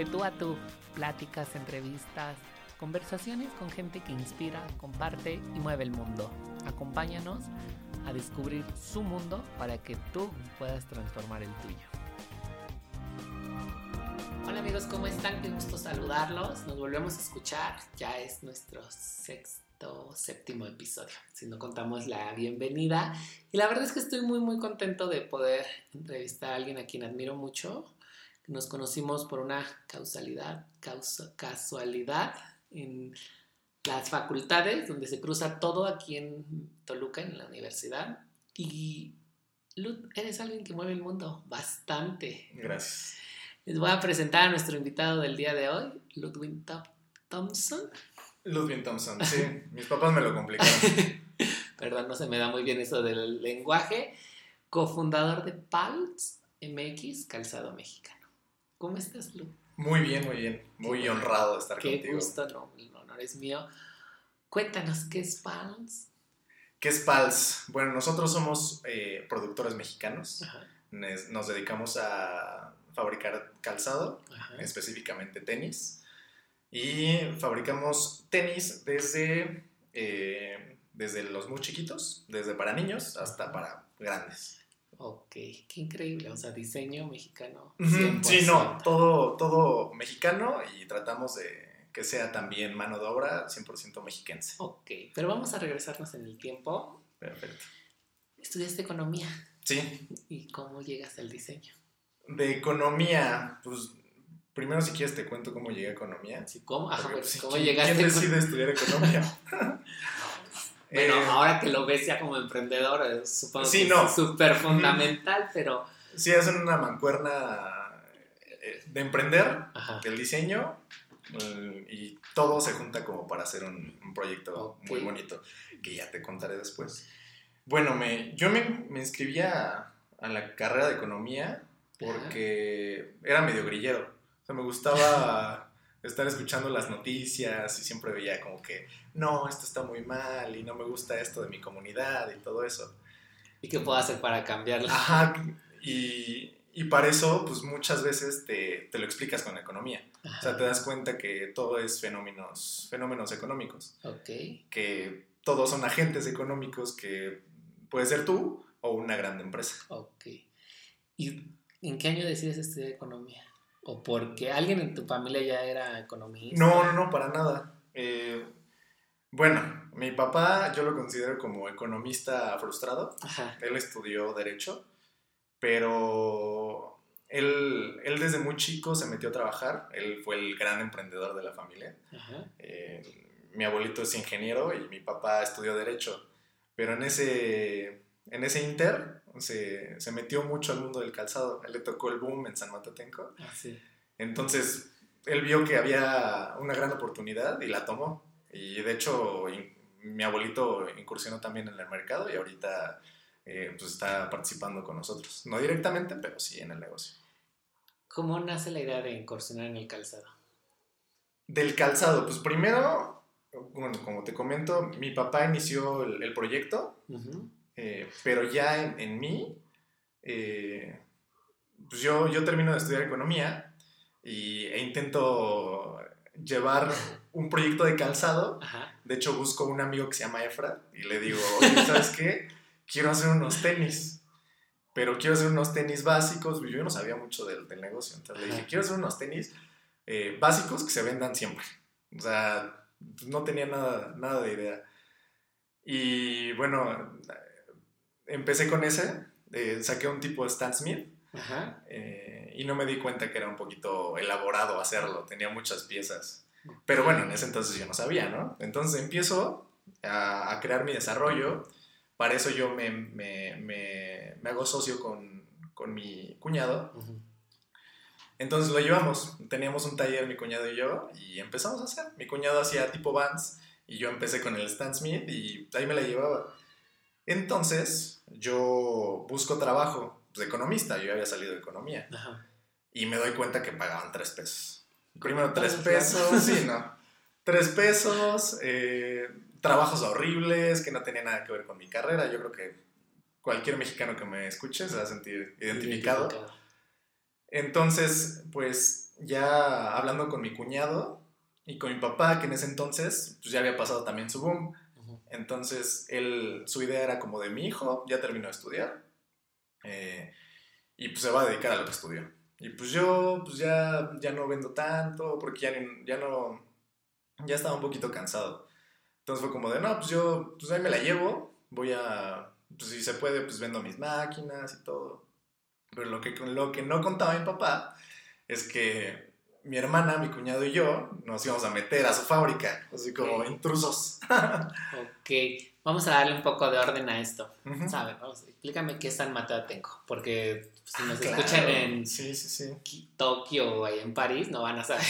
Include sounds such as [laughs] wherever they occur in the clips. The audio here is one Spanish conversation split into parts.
De tú a tú, pláticas, entrevistas, conversaciones con gente que inspira, comparte y mueve el mundo. Acompáñanos a descubrir su mundo para que tú puedas transformar el tuyo. Hola amigos, ¿cómo están? Qué gusto saludarlos. Nos volvemos a escuchar. Ya es nuestro sexto, séptimo episodio. Si no contamos la bienvenida. Y la verdad es que estoy muy, muy contento de poder entrevistar a alguien a quien admiro mucho. Nos conocimos por una causalidad, casualidad en las facultades, donde se cruza todo aquí en Toluca, en la universidad. Y Lud, eres alguien que mueve el mundo bastante. Gracias. Les voy a presentar a nuestro invitado del día de hoy, Ludwig Thompson. Ludwig Thompson, sí. Mis papás me lo complicaron. [laughs] Perdón, no se me da muy bien eso del lenguaje. Cofundador de PALS MX, Calzado Mexicano. ¿Cómo estás, Lu? Muy bien, muy bien. Muy honrado de estar Qué contigo. gusto, no, el honor es mío. Cuéntanos, ¿qué es PALS? ¿Qué es PALS? Bueno, nosotros somos eh, productores mexicanos. Ajá, Nos dedicamos a fabricar calzado, ajá. específicamente tenis. Y fabricamos tenis desde, eh, desde los muy chiquitos, desde para niños hasta para grandes. Ok, qué increíble. O sea, diseño mexicano. Sí, no, 100%. todo, todo mexicano y tratamos de que sea también mano de obra 100% mexiquense. Ok, pero vamos a regresarnos en el tiempo. Perfecto. Estudiaste economía. Sí, ¿Y cómo llegas al diseño? de economía, pues primero si quieres te cuento cómo llegué a economía. Sí, ¿Cómo, Ajá, Porque, pues, ¿cómo ¿quién- llegaste? ¿Quién decide estudiar economía? [laughs] Bueno, Eh, ahora que lo ves ya como emprendedor, eh, supongo Sí, que no. es súper fundamental, pero... Sí, hacen una mancuerna eh, de emprender, Ajá. el diseño, eh, y todo se junta como para hacer un, un proyecto Ok. muy bonito, que ya te contaré después. Bueno, me, yo me, me inscribí a, a la carrera de economía porque era medio grillero. O sea, me gustaba [laughs] estar escuchando las noticias y siempre veía como que, no, esto está muy mal y no me gusta esto de mi comunidad y todo eso. ¿Y qué puedo hacer para cambiarlo? Ajá, y, y para eso, pues muchas veces te, te lo explicas con economía. O sea, te das cuenta que todo es fenómenos, fenómenos económicos, Ok. que todos son agentes económicos que puede ser tú o una grande empresa. Ok. ¿Y en qué año decides estudiar economía? ¿O porque alguien en tu familia ya era economista? No, no, no, para nada. Eh, bueno, mi papá yo lo considero como economista frustrado. Ajá. Él estudió derecho, pero él, él desde muy chico se metió a trabajar. Él fue el gran emprendedor de la familia. Ajá. Eh, mi abuelito es ingeniero y mi papá estudió derecho, pero en ese, en ese inter se, se metió mucho al mundo del calzado. Él le tocó el boom en San Matatenco. Así. Entonces, él vio que había una gran oportunidad y la tomó. Y de hecho, in- mi abuelito incursionó también en el mercado y ahorita eh, pues está participando con nosotros. No directamente, pero sí en el negocio. ¿Cómo nace la idea de incursionar en el calzado? Del calzado, pues primero, bueno, como te comento, mi papá inició el, el proyecto. Eh, pero ya en, en mí, eh, pues yo, yo termino de estudiar economía y, e intento llevar un proyecto de calzado. Ajá. De hecho, busco un amigo que se llama Efra y le digo, oye, ¿sabes qué? Quiero hacer unos tenis, pero quiero hacer unos tenis básicos. Yo no sabía mucho del, del negocio, entonces le dije, quiero hacer unos tenis eh, básicos que se vendan siempre. O sea, no tenía nada, nada de idea. Y bueno, empecé con ese, eh, saqué un tipo de Stan Smith Ajá. eh, y no me di cuenta que era un poquito elaborado hacerlo, tenía muchas piezas. Pero bueno, en ese entonces yo no sabía, ¿no? Entonces empiezo a, a crear mi desarrollo. Para eso yo me, me, me, me hago socio con, con mi cuñado. Entonces lo llevamos. Teníamos un taller, mi cuñado y yo, y empezamos a hacer. Mi cuñado hacía tipo Vans y yo empecé con el Stan Smith y ahí me la llevaba. Entonces yo busco trabajo de economista, yo había salido de economía. Ajá. Y me doy cuenta que pagaban tres pesos. Primero tres pesos, sí, [laughs] no. Tres pesos, eh, trabajos horribles que no tenían nada que ver con mi carrera. Yo creo que cualquier mexicano que me escuche se va a sentir identificado. Entonces, pues ya hablando con mi cuñado y con mi papá, que en ese entonces pues, ya había pasado también su boom. Entonces, él, su idea era como de mi hijo, ya terminó de estudiar eh, y pues se va a dedicar a lo que estudió. Y pues yo pues ya, ya no vendo tanto porque ya, ya no, ya estaba un poquito cansado. Entonces fue como de, no, pues yo, pues ahí me la llevo, voy a, pues si se puede, pues vendo mis máquinas y todo. Pero lo que, lo que no contaba mi papá es que mi hermana, mi cuñado y yo nos íbamos a meter a su fábrica, así como intrusos. ok, vamos a darle un poco de orden a esto. ¿Sabes? explícame qué es San Mateo Atenco, porque si nos ah, escuchan en sí, sí, sí. Tokio o en París, no van a saber.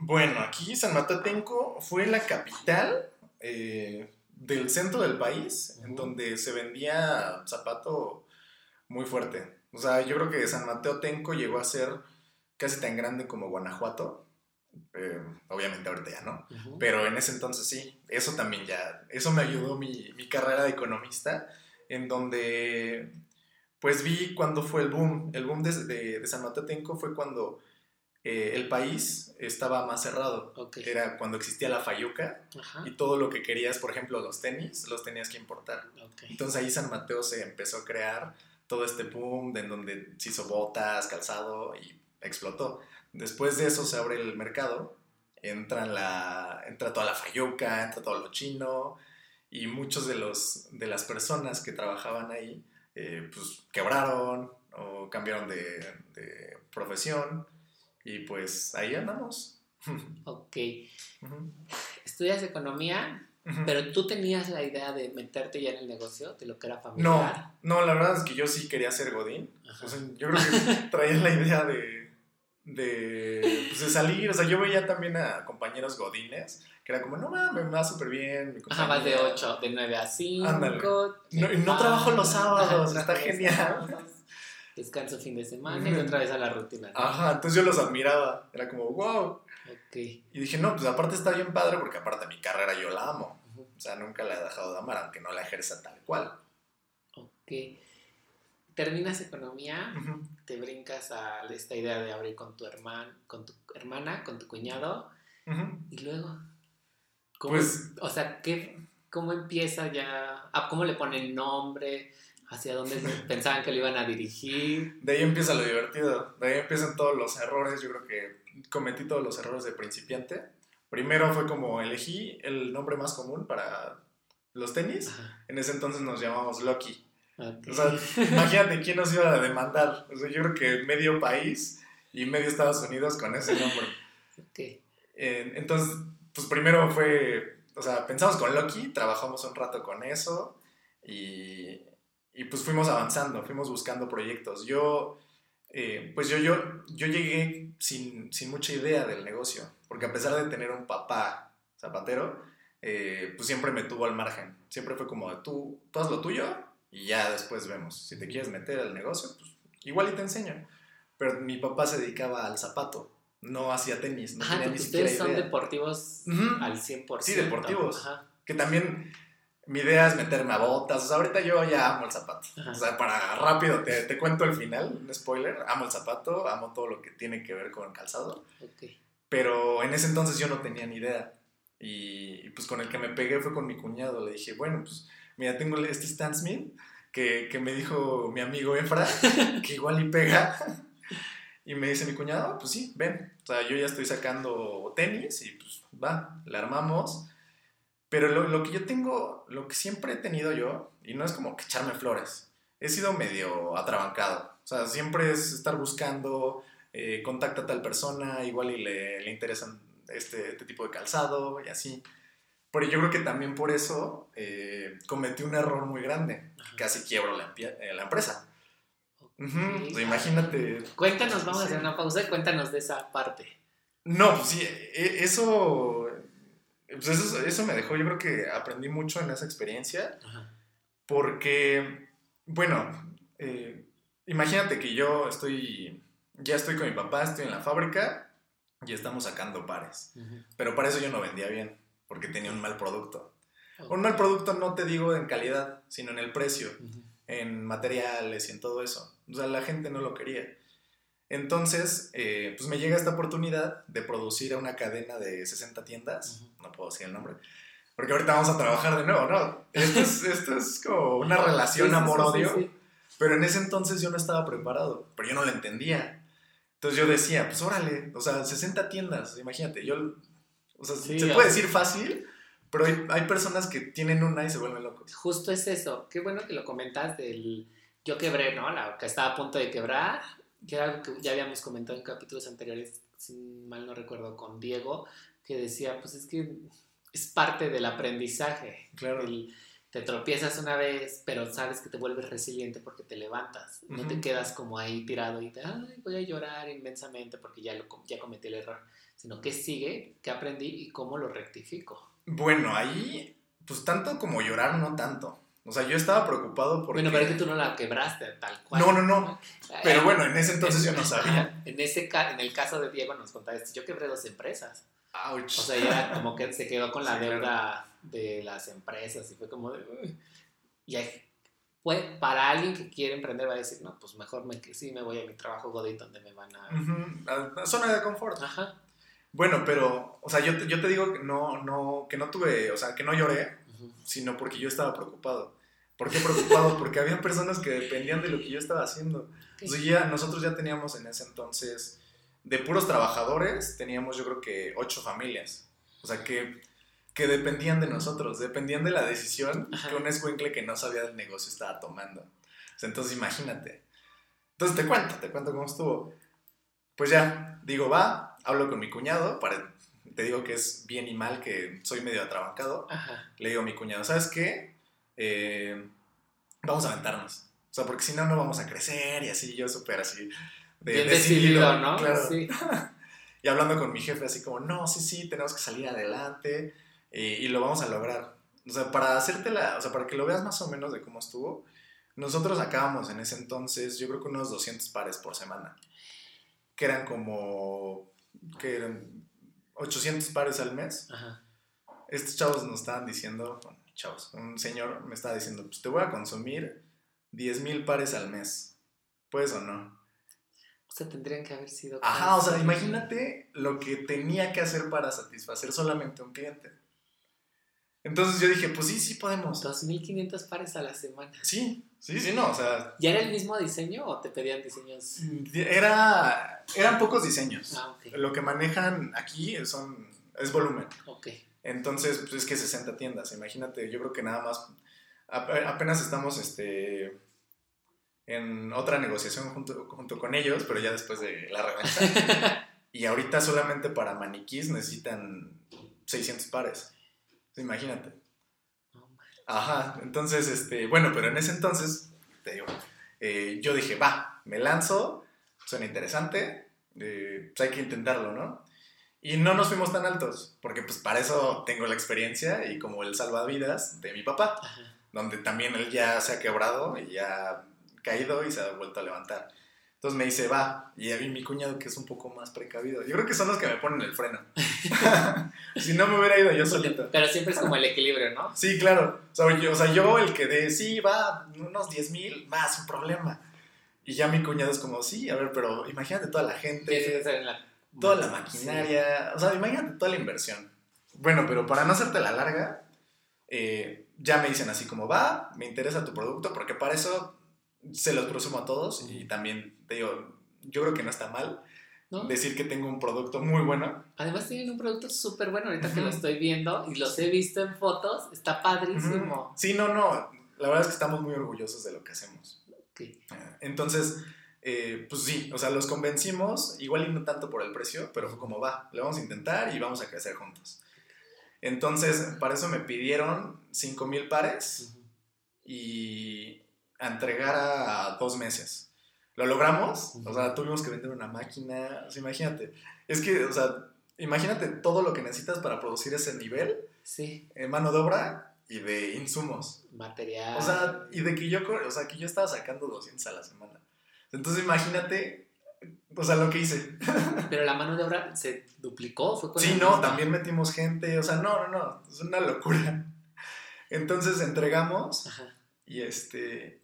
Bueno, aquí San Mateo Atenco fue la capital eh, del centro del país, en donde se vendía zapato muy fuerte. O sea, yo creo que San Mateo Tenco llegó a ser casi tan grande como Guanajuato. Eh, obviamente ahorita ya no, pero en ese entonces sí, eso también ya, eso me ayudó mi, mi carrera de economista, en donde pues vi cuando fue el boom, el boom de, de, San Mateo Tenco fue cuando eh, el país estaba más cerrado. Era cuando existía la fayuca y todo lo que querías, por ejemplo, los tenis, los tenías que importar. Entonces ahí San Mateo se empezó a crear todo este boom en donde se hizo botas, calzado y explotó. Después de eso se abre el mercado, entra, la, entra toda la fayuca, entra todo lo chino y muchos de, los, de las personas que trabajaban ahí eh, pues quebraron o cambiaron de, de profesión y pues ahí andamos. [laughs] Ok. Estudias economía, pero tú tenías la idea de meterte ya en el negocio, de lo que era familiar. No, no, la verdad es que yo sí quería ser Godín. yo creo que traía la idea de, de, pues, de salir. O sea, yo veía también a compañeros Godines que era como, no mames, me va súper bien. Ajá, vas de 8, de 9 a 5. No, y no trabajo los sábados, está genial descanso fin de semana y otra vez a la rutina. Ajá, entonces yo los admiraba, era como, wow. Y dije, no, pues aparte está bien padre porque aparte mi carrera yo la amo. O sea, nunca la he dejado de amar, aunque no la ejerza tal cual. Ok. Terminas economía, te brincas a esta idea de abrir con tu, hermano con tu hermana, con tu cuñado, y luego, ¿cómo, pues, o sea, ¿qué, ¿cómo empieza ya? Ah, ¿Cómo le ponen nombre? hacia dónde [laughs] pensaban que lo iban a dirigir. De ahí empieza lo divertido, de ahí empiezan todos los errores, yo creo que cometí todos los errores de principiante. Primero fue como elegí el nombre más común para los tenis, en ese entonces nos llamamos Lucky. O sea, imagínate quién nos iba a demandar. O sea, yo creo que medio país y medio Estados Unidos con ese nombre. entonces, pues primero fue, o sea, pensamos con Lucky, trabajamos un rato con eso y y pues fuimos avanzando, fuimos buscando proyectos. Yo, eh, pues yo, yo, yo llegué sin, sin, mucha idea del negocio, porque a pesar de tener un papá zapatero, eh, pues siempre me tuvo al margen. Siempre fue como, tú, tú haz lo tuyo y ya después vemos. Si te quieres meter al negocio, pues igual y te enseño. Pero mi papá se dedicaba al zapato, no hacía tenis, no tenía ni ustedes son deportivos al 100%. Sí, deportivos. Que también mi idea es meterme a botas. O sea, ahorita yo ya amo el zapato. O sea, para rápido, te, te, cuento el final, un spoiler. Amo el zapato, amo todo lo que tiene que ver con el calzado. Okay. Pero en ese entonces yo no tenía ni idea. Y, pues con el que me pegué fue con mi cuñado. Le dije, bueno, pues mira, tengo este Stan Smith que, que me dijo mi amigo Efra, [laughs] que igual y pega. Y me dice mi cuñado, pues sí, ven. O sea, yo ya estoy sacando tenis y pues va, le armamos pero lo, lo, que yo tengo, lo que siempre he tenido yo, y no es como que echarme flores, he sido medio atrabancado. O sea, siempre es estar buscando, eh, contacta a tal persona, igual y le, le interesan este, este, tipo de calzado y así. Pero yo creo que también por eso eh, cometí un error muy grande. Casi quiebro la, eh, la empresa. imagínate. Cuéntanos, vamos a hacer una pausa y cuéntanos de esa parte. No, pues sí, e, eso pues eso, me dejó, yo creo que aprendí mucho en esa experiencia, porque, bueno, eh, imagínate que yo estoy, ya estoy con mi papá, estoy en la fábrica y estamos sacando pares, pero para eso yo no vendía bien, porque tenía un mal producto. Un mal producto no te digo en calidad, sino en el precio, en materiales y en todo eso. O sea, la gente no lo quería. Entonces, eh, pues me llega esta oportunidad de producir a una cadena de 60 tiendas, no puedo decir el nombre, porque ahorita vamos a trabajar de nuevo, ¿no? Esto es, esto es como una relación sí, amor-odio, sí, sí. pero en ese entonces yo no estaba preparado, pero yo no lo entendía. Entonces yo decía, pues órale, o sea, 60 tiendas, imagínate, yo, o sea, Sí, se puede decir fácil, pero hay, hay personas que tienen una y se vuelven locos. Justo es eso. Qué bueno que lo comentas del yo quebré, ¿no? La que estaba a punto de quebrar, que era algo que ya habíamos comentado en capítulos anteriores, si mal no recuerdo, con Diego, que decía, pues es que es parte del aprendizaje. Claro. El- te tropiezas una vez, pero sabes que te vuelves resiliente porque te levantas. No te Ujú. quedas como ahí tirado y te, ay, voy a llorar inmensamente porque ya, lo, com- ya cometí el error. Sino que sigue, que aprendí y cómo lo rectifico. Bueno, ahí, pues tanto como llorar, no tanto. O sea, yo estaba preocupado porque... Bueno, pero es que tú no la quebraste tal cual. No, no, no. Pero Eh, bueno, en ese entonces yo no sabía. En, ese en el caso de Diego nos contaba esto, yo quebré dos empresas. Ouch. O sea, ya como que se quedó con la Sí, deuda de las empresas y fue como de... Y ahí fue, para alguien que quiere emprender va a decir, no, pues mejor me, sí me voy a mi trabajo Godín donde me van a... Ujú, a- a Zona de confort. Ajá. Bueno, pero, o sea, yo te, yo te digo que no, no, que no tuve, o sea, que no lloré, Ujú. sino porque yo estaba preocupado. ¿Por qué preocupado? Porque había personas que dependían de lo que yo estaba haciendo. O sea, ya, nosotros ya teníamos en ese entonces, de puros trabajadores, teníamos yo creo que ocho familias. O sea, que, que dependían de nosotros, dependían de la decisión Ajá. que un escuincle que no sabía del negocio estaba tomando. O sea, entonces imagínate. Entonces te cuento, te cuento cómo estuvo. Pues ya, digo, va, hablo con mi cuñado, para, te digo que es bien y mal, que soy medio atrabancado. Ajá. Le digo a mi cuñado, ¿sabes qué? Eh, vamos a aventarnos. O sea, porque si no, no vamos a crecer y así, yo súper así. de- Bien decidido, ¿no? Claro. Sí. [laughs] Y hablando con mi jefe así como, no, sí, sí, tenemos que salir adelante eh, y lo vamos a lograr. O sea, para hacerte la, o sea, para que lo veas más o menos de cómo estuvo, nosotros sacábamos en ese entonces, yo creo que unos 200 pares por semana, que eran como, que eran 800 pares al mes. Ajá. Estos chavos nos estaban diciendo, bueno, chavos, un señor me estaba diciendo, pues te voy a consumir 10 mil pares al mes. ¿Puedes o no? O sea, tendrían que haber sido... Ajá, o sea, imagínate lo que tenía que hacer para satisfacer solamente a un cliente. Entonces yo dije, pues sí, sí podemos. 2.500 pares a la semana. Sí, sí, sí, no, o sea, ¿Ya era el mismo diseño o te pedían diseños? era, eran pocos diseños. Ah, ok. Lo que manejan aquí son, es volumen. Ok. Entonces, pues es que 60 tiendas, imagínate, yo creo que nada más, ap- apenas estamos este, en otra negociación junto, junto con ellos, pero ya después de la reventa. [laughs] y ahorita solamente para maniquís necesitan 600 pares. Imagínate. Ajá, entonces, este, bueno, pero en ese entonces, te digo, eh, yo dije, va, me lanzo, suena interesante, eh, pues hay que intentarlo, ¿no? Y no nos fuimos tan altos, porque pues para eso tengo la experiencia y como el salvavidas de mi papá, Ajá. donde también él ya se ha quebrado y ya ha caído y se ha vuelto a levantar. Entonces me dice, va, y a mí mi cuñado que es un poco más precavido. Yo creo que son los que me ponen el freno. [laughs] si no me hubiera ido yo solito. Pero siempre es como el equilibrio, ¿no? Sí, claro. O sea, yo, o sea, yo el que de, sí, va, unos 10 mil, va, sin problema. Y ya mi cuñado es como, sí, a ver, pero imagínate toda la gente, en la- toda la maquinaria, o sea, imagínate toda la inversión. Bueno, pero para no hacerte la larga, eh, ya me dicen así como, va, me interesa tu producto, porque para eso se los presumo a todos y también te digo, yo creo que no está mal ¿no? decir que tengo un producto muy bueno. Además tienen un producto súper bueno ahorita que Ujú. lo estoy viendo y los he visto en fotos. Está padrísimo. Ujú. Sí, no, no, la verdad es que estamos muy orgullosos de lo que hacemos. Ok. Entonces, eh, pues sí, o sea, los convencimos, igual y no tanto por el precio, pero fue como va, le vamos a intentar y vamos a crecer juntos. Entonces, para eso me pidieron 5 mil pares y a entregar a dos meses. Lo logramos, o sea, tuvimos que vender una máquina, o sea, imagínate. Es que, o sea, imagínate todo lo que necesitas para producir ese nivel, Sí, en mano de obra y de insumos. material. O sea, y de que yo, o sea, que yo estaba sacando 200 a la semana. Entonces imagínate, o sea, lo que hice. [laughs] Pero la mano de obra se duplicó, fue con Sí, no, misma. también metimos gente, o sea, no, no, no, es una locura. Entonces entregamos Ajá. y este,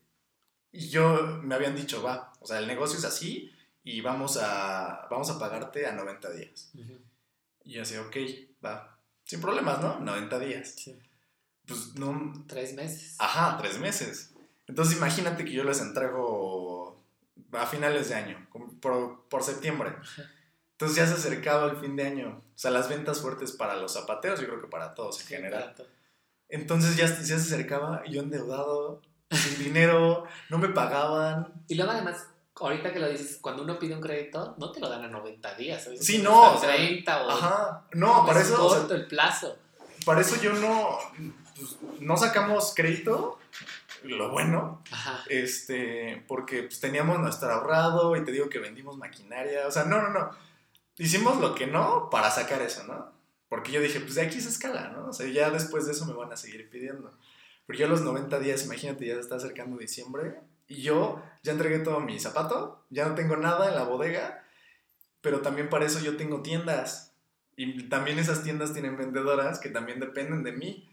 y yo me habían dicho, va, o sea, el negocio es así y vamos a, vamos a pagarte a 90 días. Y yo así, ok, va. Sin problemas, ¿no? 90 días. Sí. Pues no. Tres meses. Ajá, tres meses. Entonces imagínate que yo les entrego a finales de año, por, por septiembre. Entonces ya se acercaba el fin de año. O sea, las ventas fuertes para los zapateros, yo creo que para todos en general. Entonces ya, ya se acercaba y yo endeudado, sin dinero, no me pagaban. Y luego además, ahorita que lo dices, cuando uno pide un crédito, no te lo dan a 90 días. veces Sí, no, o sea, 30 o... Ajá, no, para es eso, o sea, corto el plazo. para eso yo no, pues, no sacamos crédito, lo bueno, Ajá. este, porque pues, teníamos nuestro ahorrado y te digo que vendimos maquinaria, o sea, no, no, no, hicimos lo que no para sacar eso, ¿no? Porque yo dije, pues de aquí se escala, ¿no? O sea, ya después de eso me van a seguir pidiendo. Porque yo los 90 días, imagínate, ya se está acercando diciembre y yo ya entregué todo mi zapato, ya no tengo nada en la bodega, pero también para eso yo tengo tiendas. Y también esas tiendas tienen vendedoras que también dependen de mí.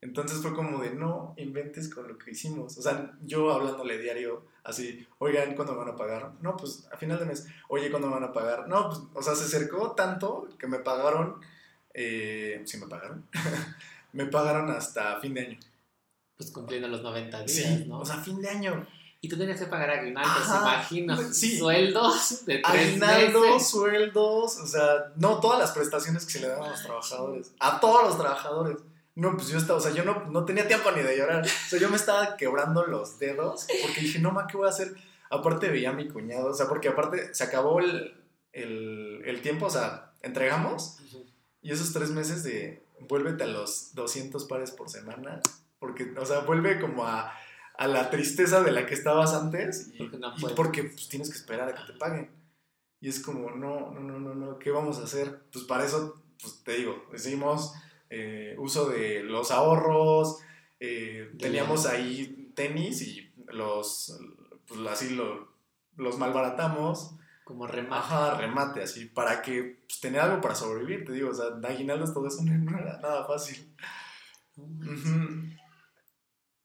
Entonces fue como de no inventes con lo que hicimos. O sea, yo hablándole diario así, oigan, ¿cuándo me van a pagar? No, pues a final de mes, oye, ¿cuándo me van a pagar? No, pues, o sea, se acercó tanto que me pagaron, eh, sí me pagaron, [laughs] me pagaron hasta fin de año. Pues cumpliendo los 90 días, Sí, ¿no? o sea, fin de año. y tú tenías que pagar aguinaldos, imagino. [laughs] sí. Sueldos de tres Aguinaldos, meses. sueldos, o sea, no todas las prestaciones que se le dan a los trabajadores, a todos los trabajadores. No, pues yo estaba, o sea, yo no, no tenía tiempo ni de llorar. O sea, yo me estaba quebrando los dedos porque dije, no, ma, ¿qué voy a hacer? Aparte veía a mi cuñado, o sea, porque aparte se acabó el, el, el tiempo, o sea, entregamos y esos tres meses de vuélvete a los 200 pares por semana, porque, o sea, vuelve como a, a la tristeza de la que estabas antes y, Porque no y porque pues, tienes que esperar a que te paguen. Y es como, no, no, no, no, no, ¿qué vamos a hacer? Pues para eso, pues te digo, hicimos eh, uso de los ahorros, eh, teníamos ahí tenis y los, pues así lo- los malbaratamos. Como remate. Ajá, remate, así, para que pues, tener algo para sobrevivir, te digo, o sea, aguinaldos todo eso no, era nada fácil. No manches. Ujú.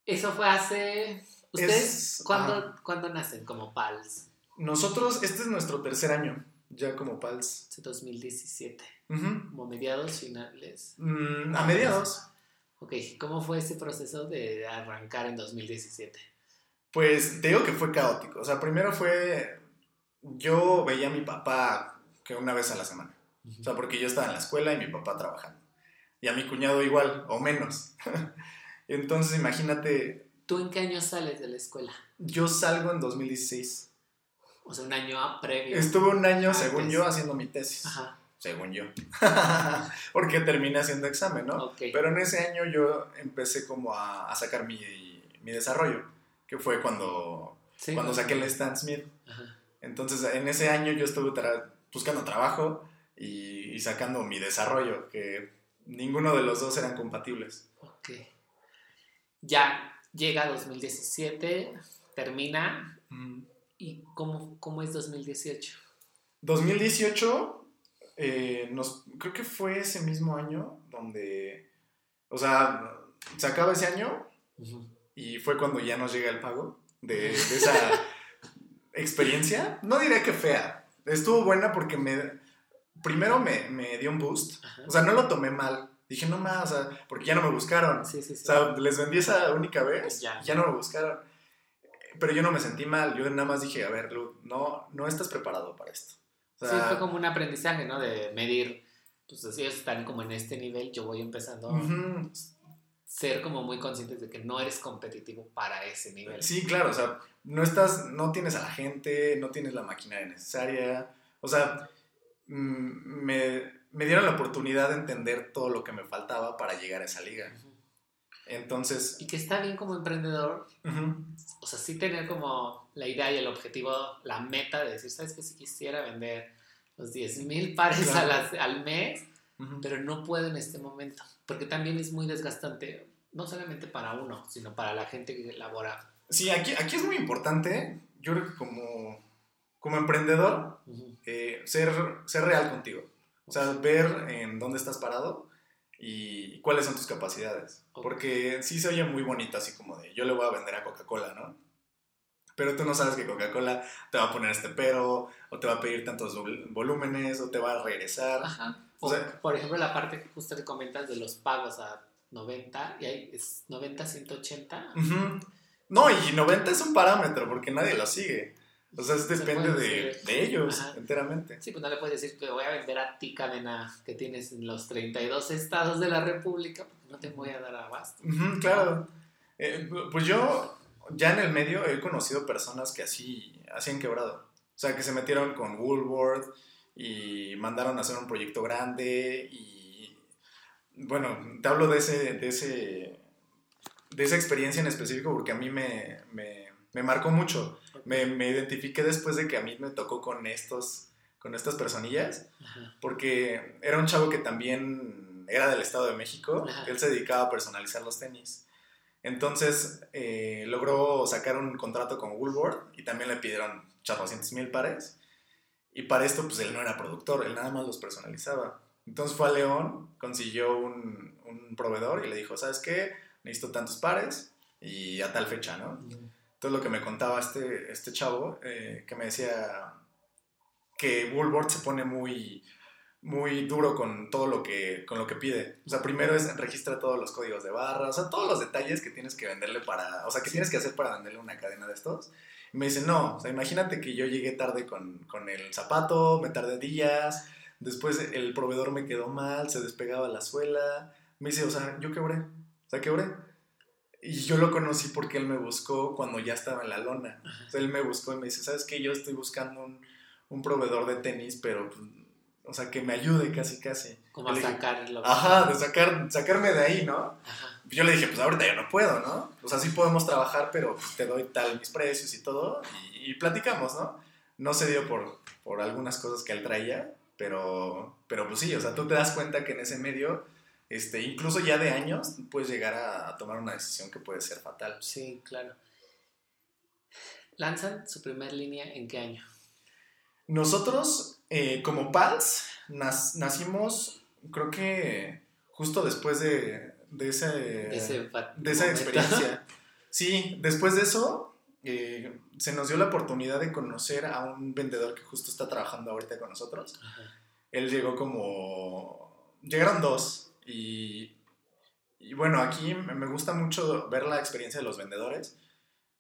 Eso fue hace. ¿Ustedes Es- cuándo, ajá. cuándo nacen como PALS? Nosotros, este es nuestro tercer año, ya como PALS. Hace 2017. Ujú. Como mediados finales. Mm, a mediados. Ok, ¿cómo fue ese proceso de arrancar en 2017? Pues te digo que fue caótico. O sea, primero fue. Yo veía a mi papá que una vez a la semana. O sea, porque yo estaba en la escuela y mi papá trabajando. Y a mi cuñado igual, o menos. [laughs] Entonces, imagínate, ¿Tú en qué año sales de la escuela? yo salgo en 2016. O sea, un año a- previo. Estuve un año, Antes. según yo, haciendo mi tesis. Ajá, Según yo. [laughs] porque terminé haciendo examen, ¿no? ok. Pero en ese año yo empecé como a, a sacar mi, mi desarrollo, que fue cuando, Sí, cuando saqué el Stan Smith. Ajá. Entonces, en ese año yo estuve tra- buscando trabajo y, y sacando mi desarrollo, que ninguno de los dos eran compatibles. Ok. Ya llega 2017, termina. Mm. ¿Y cómo, cómo es 2018? 2018, eh, nos, creo que fue ese mismo año donde, o sea, se acaba ese año y fue cuando ya nos llega el pago de, de [laughs] esa experiencia. No diré que fea, estuvo buena porque me, primero me, me dio un boost, Ajá. o sea, no lo tomé mal. Dije, no más, o sea, porque ya no me buscaron. sí, sí, sí. O sea, les vendí esa única vez, Ya. ya, no me buscaron. Pero yo no me sentí mal, yo nada más dije, a ver, Lu, no, no estás preparado para esto. O Sí, fue como un aprendizaje, ¿no? De medir, pues así ellos están como en este nivel, yo voy empezando a ser como muy conscientes de que no eres competitivo para ese nivel. Sí, claro, o sea, no estás, no tienes a la gente, no tienes la maquinaria necesaria. O sea, mm, me, me dieron la oportunidad de entender todo lo que me faltaba para llegar a esa liga. Entonces, Y que está bien como emprendedor, ujú, o sea, sí tener como la idea y el objetivo, la meta de decir, ¿sabes qué? Si quisiera vender los 10 mil pares Claro. a las- al mes, pero no puedo en este momento, porque también es muy desgastante, no solamente para uno, sino para la gente que labora. Sí, aquí, aquí es muy importante, yo creo que como, como emprendedor, eh, ser, ser real contigo. O sea, ver en dónde estás parado y cuáles son tus capacidades. Porque sí se oye muy bonito, así como de yo le voy a vender a Coca-Cola, ¿no? pero tú no sabes que Coca-Cola te va a poner este pero, o te va a pedir tantos volúmenes, o te va a regresar. Ajá. O, por ejemplo, la parte que justo te comentas de los pagos a 90, y ahí es 90, 180. No, y 90 es un parámetro porque nadie lo sigue. O sea, depende de, de, ellos enteramente. Sí, pues no le puedes decir que voy a vender a ti cadena que tienes en los 32 estados de la República porque no te voy a dar abasto. claro. Eh, pues yo ya en el medio he conocido personas que así, así han quebrado. O sea, que se metieron con Woolworth y mandaron a hacer un proyecto grande y bueno, te hablo de ese, de ese, de esa experiencia en específico porque a mí me, me, me marcó mucho. Me, me, identifiqué después de que a mí me tocó con estos, con estas personillas, porque era un chavo que también era del Estado de México, que él se dedicaba a personalizar los tenis. Entonces eh, logró sacar un contrato con Woolworth y también le pidieron 400 mil pares. Y para esto, pues él no era productor, él nada más los personalizaba. Entonces fue a León, consiguió un, un proveedor y le dijo, ¿sabes qué? Necesito tantos pares y a tal fecha, ¿no? Entonces lo que me contaba este, este chavo, eh, que me decía que Woolworth se pone muy muy duro con todo lo que, con lo que pide. O sea, primero es registra todos los códigos de barra, o sea, todos los detalles que tienes que venderle para, o sea, que tienes que hacer para venderle una cadena de estos. Y me dice, no, o sea, imagínate que yo llegué tarde con, con el zapato, me tardé días, después el proveedor me quedó mal, se despegaba la suela. Me dice, o sea, yo quebré, o sea, quebré. Y yo lo conocí porque él me buscó cuando ya estaba en la lona. O sea, él me buscó y me dice, ¿sabes qué? Yo estoy buscando un, un proveedor de tenis, pero pues, o sea, que me ayude casi, casi. Como a sacarlo. Ajá, de sacar, sacarme de ahí, ¿no? Ajá. Yo le dije, pues ahorita ya no puedo, ¿no? O sea, sí podemos trabajar, pero pues, te doy tal mis precios y todo, y, platicamos, ¿no? No se dio por, por algunas cosas que él traía, pero, pero pues sí, o sea, tú te das cuenta que en ese medio, este, incluso ya de años, puedes llegar a, a tomar una decisión que puede ser fatal. Sí, claro. ¿Lanzan su primer línea en qué año? Nosotros, eh, como PALS, nacimos, creo que justo después de, de, ese, de esa experiencia. [laughs] Sí, después de eso, eh, se nos dio la oportunidad de conocer a un vendedor que justo está trabajando ahorita con nosotros. Él llegó como... Llegaron dos y, y bueno, aquí me gusta mucho ver la experiencia de los vendedores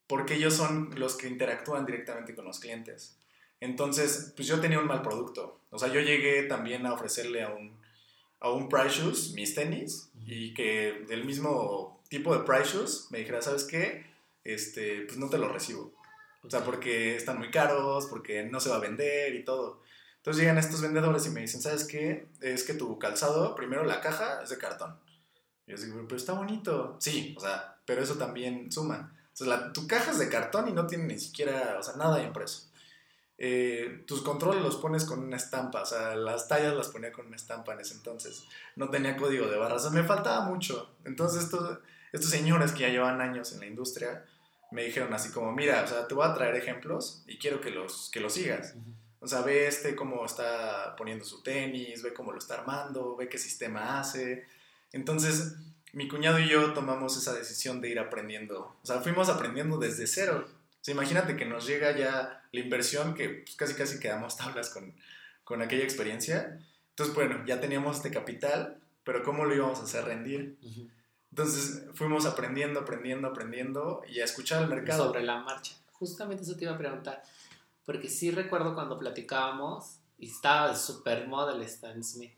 porque ellos son los que interactúan directamente con los clientes. Entonces, pues yo tenía un mal producto. O sea, yo llegué también a ofrecerle a un, a un Price Shoes mis tenis y que del mismo tipo de Price Shoes me dijera, ¿sabes qué? Este, pues no te lo recibo. O sea, porque están muy caros, porque no se va a vender y todo. Entonces llegan estos vendedores y me dicen, ¿sabes qué? Es que tu calzado, primero la caja es de cartón. Y yo digo, pero está bonito. Sí, o sea, pero eso también suma. O sea, tu caja es de cartón y no tiene ni siquiera, o sea, nada impreso. Eh, tus controles los pones con una estampa, o sea, las tallas las ponía con una estampa en ese entonces, no tenía código de barras, o sea, me faltaba mucho. Entonces estos, estos señores que ya llevan años en la industria me dijeron así como, mira, o sea, te voy a traer ejemplos y quiero que los, que los sigas. O sea, ve este cómo está poniendo su tenis, ve cómo lo está armando, ve qué sistema hace. Entonces, mi cuñado y yo tomamos esa decisión de ir aprendiendo. O sea, fuimos aprendiendo desde cero imagínate que nos llega ya la inversión que pues, casi casi quedamos [laughs] tablas con, con aquella experiencia. Entonces, bueno, ya teníamos este capital, pero ¿cómo lo íbamos a hacer rendir? Entonces fuimos aprendiendo, aprendiendo, aprendiendo y a escuchar el mercado. Sobre la marcha. Justamente eso te iba a preguntar, porque sí recuerdo cuando platicábamos y estaba de supermodel Stan Smith.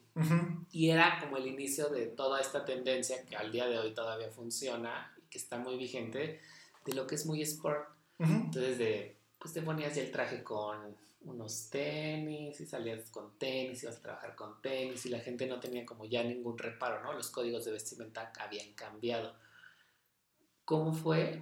Y era como el inicio de toda esta tendencia que al día de hoy todavía funciona y que está muy vigente, de lo que es muy sport. Entonces, de, pues te ponías ya el traje con unos tenis y salías con tenis, ibas a trabajar con tenis y la gente no tenía como ya ningún reparo, ¿no? Los códigos de vestimenta habían cambiado. ¿Cómo fue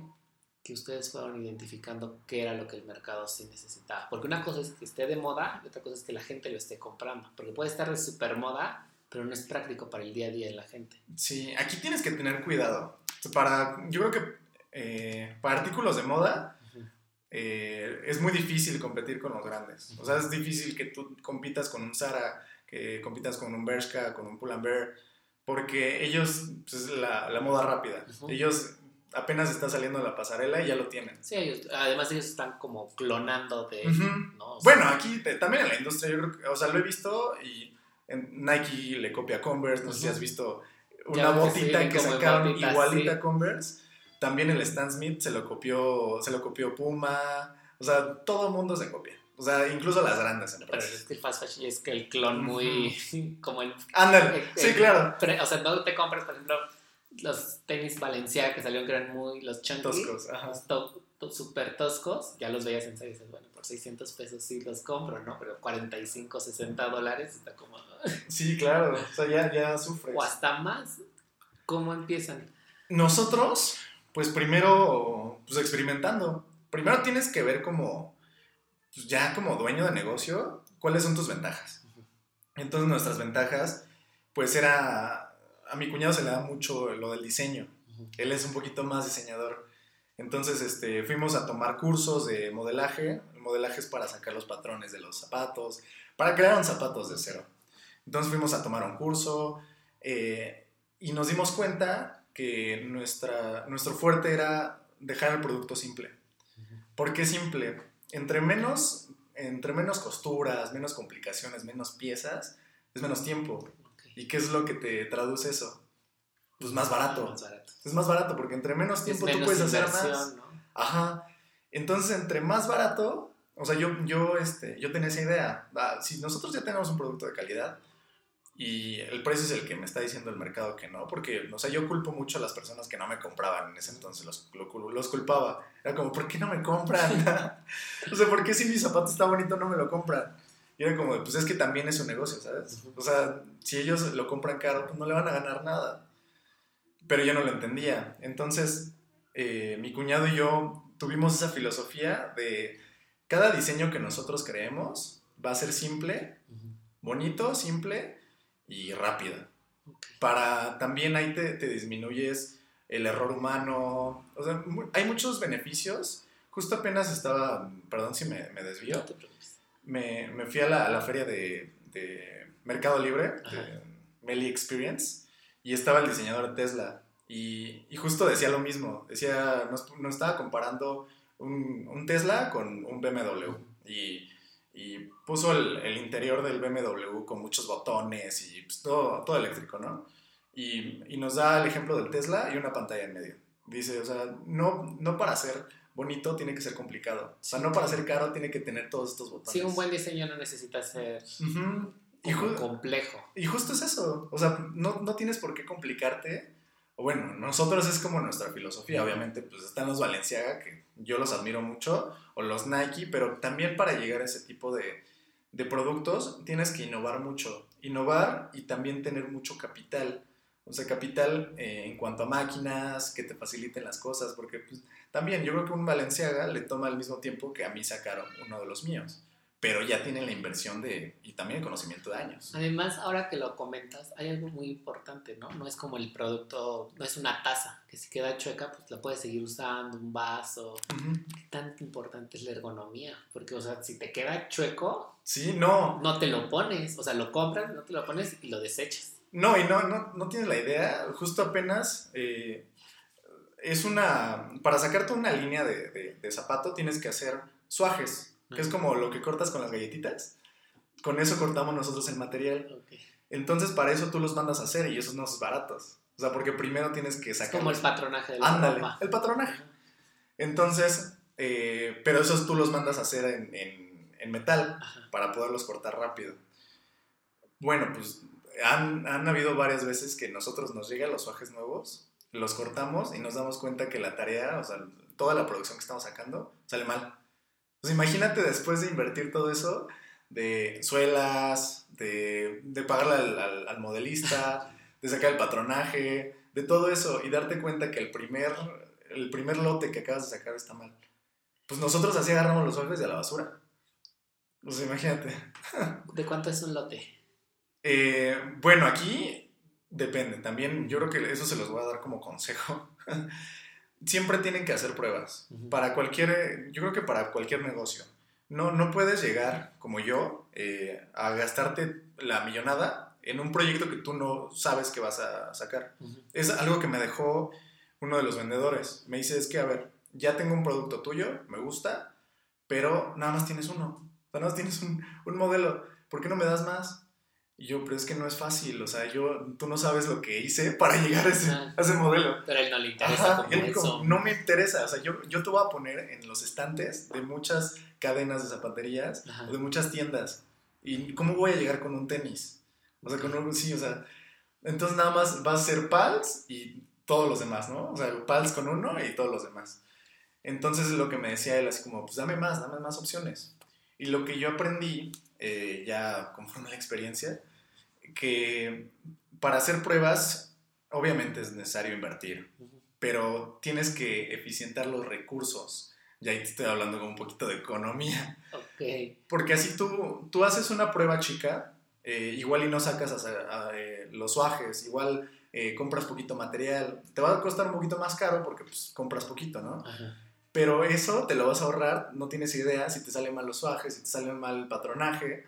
que ustedes fueron identificando qué era lo que el mercado sí necesitaba? Porque una cosa es que esté de moda y otra cosa es que la gente lo esté comprando. Porque puede estar de super moda, pero no es práctico para el día a día de la gente. Sí, aquí tienes que tener cuidado. Para, yo creo que eh, para artículos de moda, eh, es muy difícil competir con los grandes. O sea, es difícil que tú compitas con un Zara, que compitas con un Bershka, con un Pull&Bear, porque ellos, pues, es la, la moda rápida. Ellos apenas está saliendo la pasarela y ya lo tienen. Sí, ellos, además ellos están como clonando de... ¿no? O sea, Bueno, aquí también en la industria, yo creo que, o sea, lo he visto y en Nike le copia Converse, no sé si has visto una botita que sacaron igualita sí. Converse. También el Stan Smith se lo copió, se lo copió Puma, o sea, todo el mundo se copia. O sea, incluso las grandes Pero empresas. es que el fast fashion es que el clon muy... [laughs] como el... Ándale, sí, claro. pre- o sea, no te compras, por ejemplo, los tenis Valenciaga que salieron que eran muy... Los chunky. Toscos, ajá. los to- to- super toscos, ya los veías en serio dices, bueno, por 600 pesos sí los compro, ¿no? Pero 45, 60 dólares está como... Sí, claro. O sea, ya, ya sufres. o hasta más. ¿Cómo empiezan? Nosotros, pues primero, pues experimentando. Primero tienes que ver como, pues ya como dueño de negocio, cuáles son tus ventajas. Entonces nuestras ventajas, pues era, a mi cuñado se le da mucho lo del diseño. Él es un poquito más diseñador. Entonces, este, fuimos a tomar cursos de modelaje. El modelaje es para sacar los patrones de los zapatos, para crear un zapatos de cero. Entonces fuimos a tomar un curso eh, y nos dimos cuenta que nuestra, nuestro fuerte era dejar el producto simple. ¿Por qué simple? Entre menos, entre menos costuras, menos complicaciones, menos piezas, es menos tiempo. ¿Y qué es lo que te traduce eso? Pues más barato. Más barato. Es más barato porque entre menos tiempo tú puedes hacer más. ¿no? Ajá. Entonces, entre más barato, o sea, yo, yo, este, yo tenía esa idea. Ah, si nosotros ya tenemos un producto de calidad y el precio es el que me está diciendo el mercado que no, porque, o sea, yo culpo mucho a las personas que no me compraban en ese entonces, los, lo- los culpaba. Era como, ¿por qué no me compran? [laughs] o sea, ¿por qué si mi zapato está bonito no me lo compran? Y era como, pues es que también es un negocio, ¿sabes? O sea, si ellos lo compran caro, pues no le van a ganar nada. Pero yo no lo entendía. Entonces, eh, mi cuñado y yo tuvimos esa filosofía de cada diseño que nosotros creemos va a ser simple, bonito, simple y rápido. Para también ahí te, te disminuyes el error humano. O sea, hay muchos beneficios. Justo apenas estaba, perdón si me, me desvío, No te preocupes. Me, me fui a la, a la feria de, de Mercado Libre, de Meli Experience, y estaba el diseñador de Tesla. Y, y justo decía lo mismo. Decía, nos, nos estaba comparando un, un Tesla con un BMW. Y, y puso el, el interior del BMW con muchos botones y pues, todo, todo eléctrico, ¿no? Y, y nos da el ejemplo del Tesla y una pantalla en medio. Dice, o sea, no, no para ser bonito tiene que ser complicado. O sea, no para ser caro tiene que tener todos estos botones. Sí, un buen diseño no necesita ser y, complejo. y justo es eso. O sea, no, no tienes por qué complicarte. Bueno, nosotros es como nuestra filosofía. Obviamente, pues están los Valenciaga, que yo los admiro mucho, o los Nike, pero también para llegar a ese tipo de, de productos tienes que innovar mucho. Innovar y también tener mucho capital. O sea, capital eh, en cuanto a máquinas, que te faciliten las cosas, porque pues, también yo creo que un Valenciaga le toma al mismo tiempo que a mí sacaron uno de los míos, pero ya tienen la inversión de, y también el conocimiento de años. Además, ahora que lo comentas, hay algo muy importante, ¿no? No es como el producto, no es una taza, que si queda chueca, pues la puedes seguir usando, un vaso. Ujú. ¿Qué tan importante es la ergonomía? Porque, o sea, si te queda chueco, Sí, no, no te lo pones, o sea, lo compras, no te lo pones y lo desechas. No, y no, no, no tienes la idea, justo apenas eh, es una, para sacarte una línea de, de- de zapato tienes que hacer suajes, que es como lo que cortas con las galletitas, con eso cortamos nosotros el material, entonces para eso tú los mandas a hacer y esos no son baratos, o sea, porque primero tienes que Es sacar... como el patronaje de la Ándale, ropa. el patronaje. Entonces, eh, pero esos tú los mandas a hacer en, en- en metal Ajá. para poderlos cortar rápido. Bueno, pues han, han habido varias veces que nosotros nos llegan los suajes nuevos, los cortamos y nos damos cuenta que la tarea, o sea, toda la producción que estamos sacando, sale mal. Pues imagínate después de invertir todo eso, de suelas, de, de pagarle al, al- al modelista, de sacar el patronaje, de todo eso y darte cuenta que el primer, el primer lote que acabas de sacar está mal. Pues nosotros así agarramos los suajes de la basura. Pues imagínate. ¿De cuánto es un lote? Eh, bueno, aquí depende. También yo creo que eso se los voy a dar como consejo. [laughs] Siempre tienen que hacer pruebas. Para cualquier, yo creo que para cualquier negocio. No, no puedes llegar, como yo, eh, a gastarte la millonada en un proyecto que tú no sabes que vas a sacar. Es algo que me dejó uno de los vendedores. Me dice, es que, a ver, ya tengo un producto tuyo, me gusta, pero nada más tienes uno. O sea, nada más tienes un, un modelo. ¿Por qué no me das más? Y yo, pero es que no es fácil, o sea, yo, tú no sabes lo que hice para llegar a ese, a ese modelo. Pero a él no le interesa Ajá, como él eso. como, no me interesa, o sea, yo, yo te voy a poner en los estantes de muchas cadenas de zapaterías Ajá. o de muchas tiendas. ¿Y cómo voy a llegar con un tenis? O sea, con un, sí, o sea, entonces nada más va a ser Pals y todos los demás, ¿no? O sea, Pals con uno y todos los demás. Entonces lo que me decía él, así como, pues dame más, dame más opciones. Y lo que yo aprendí, eh, ya conforme la experiencia, que para hacer pruebas, obviamente es necesario invertir, pero tienes que eficientar los recursos. Y ahí te estoy hablando con un poquito de economía. Ok. Porque así tú, tú haces una prueba chica, eh, igual y no sacas a- a, eh, los suajes, igual eh, compras poquito material, te va a costar un poquito más caro porque pues, compras poquito, ¿no? Ajá. Pero eso te lo vas a ahorrar, no tienes idea si te salen mal los suajes, si te sale mal el patronaje.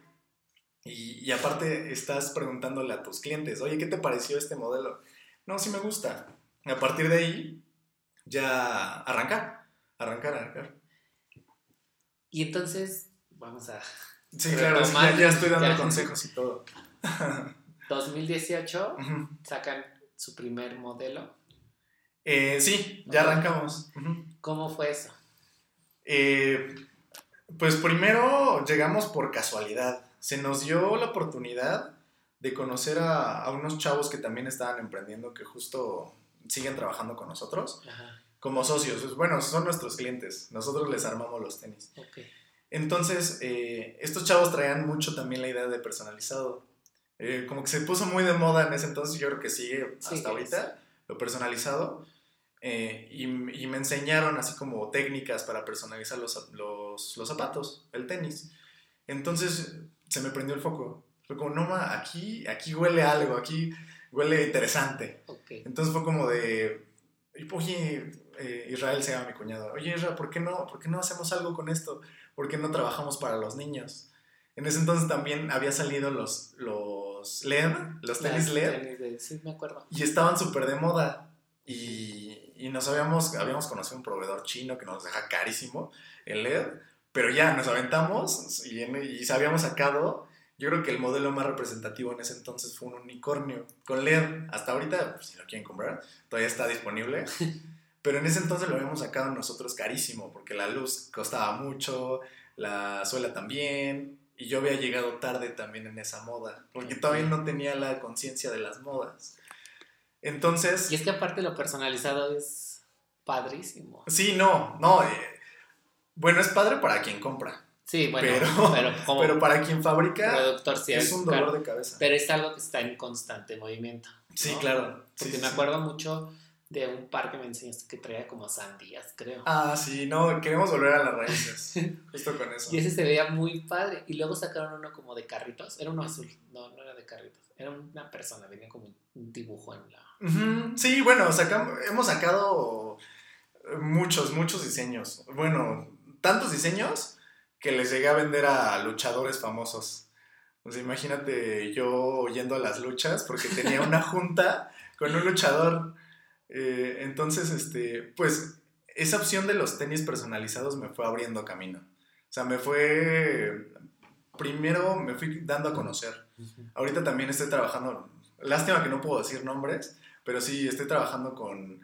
Y, y aparte estás preguntándole a tus clientes, oye, ¿qué te pareció este modelo? No, sí me gusta. A partir de ahí, ya arrancar, arrancar, arrancar. Y entonces, vamos a Sí, claro, ya, ya estoy dando ya. consejos y todo. [laughs] 2018 Ujú. sacan su primer modelo. Eh, sí, ya arrancamos. ¿Cómo fue eso? Eh, pues primero llegamos por casualidad. Se nos dio la oportunidad de conocer a, a unos chavos que también estaban emprendiendo, que justo siguen trabajando con nosotros, Ajá. como socios. Bueno, son nuestros clientes. Nosotros les armamos los tenis. Ok. Entonces, eh, estos chavos traían mucho también la idea de personalizado. Eh, como que se puso muy de moda en ese entonces, yo creo que sigue hasta Sí, ahorita, lo personalizado. Eh, y, y me enseñaron así como técnicas para personalizar los, los, los zapatos, el tenis. Entonces se me prendió el foco. Fue como, no, ma, aquí, aquí huele algo, aquí huele interesante. Ok. Entonces fue como de, oye, eh, Israel se llama mi cuñado, oye Israel, ¿por qué, no, ¿por qué no hacemos algo con esto? ¿Por qué no trabajamos para los niños? En ese entonces también había salido los, los LED, los tenis Las LED, tenis de- sí, me acuerdo. y estaban súper de moda. Y, y nos habíamos, habíamos conocido un proveedor chino que nos deja carísimo el LED, pero ya nos aventamos y, en- y habíamos sacado, yo creo que el modelo más representativo en ese entonces fue un unicornio con LED. Hasta ahorita, pues, si lo quieren comprar, todavía está disponible. [laughs] Pero en ese entonces lo habíamos sacado nosotros carísimo, porque la luz costaba mucho, la suela también, y yo había llegado tarde también en esa moda, porque todavía no tenía la conciencia de las modas. Entonces, Y es que aparte lo personalizado es padrísimo. sí, no, no, eh, bueno, es padre para quien compra, Sí, bueno, Pero- pero, [laughs] como pero para quien fabrica productor sí es un dolor de cabeza. Pero es algo que está en constante movimiento. Sí, claro. Porque sí, me sí. acuerdo mucho de un par que me enseñaste que traía como sandías, creo. Ah, sí, no, queremos volver a las raíces, [laughs] justo con eso. Y ese se veía muy padre. Y luego sacaron uno como de carritos. Era uno azul. No, no era de carritos. Era una persona. Venía como un dibujo en la. Sí, bueno, hemos sacado muchos, muchos diseños. Bueno, tantos diseños que les llegué a vender a luchadores famosos. Sea, imagínate yo yendo a las luchas porque tenía una [laughs] junta con un luchador. Eh, entonces, este, pues esa opción de los tenis personalizados me fue abriendo camino. O sea, me fue, primero me fui dando a conocer. Ahorita también estoy trabajando, lástima que no puedo decir nombres, pero sí estoy trabajando con,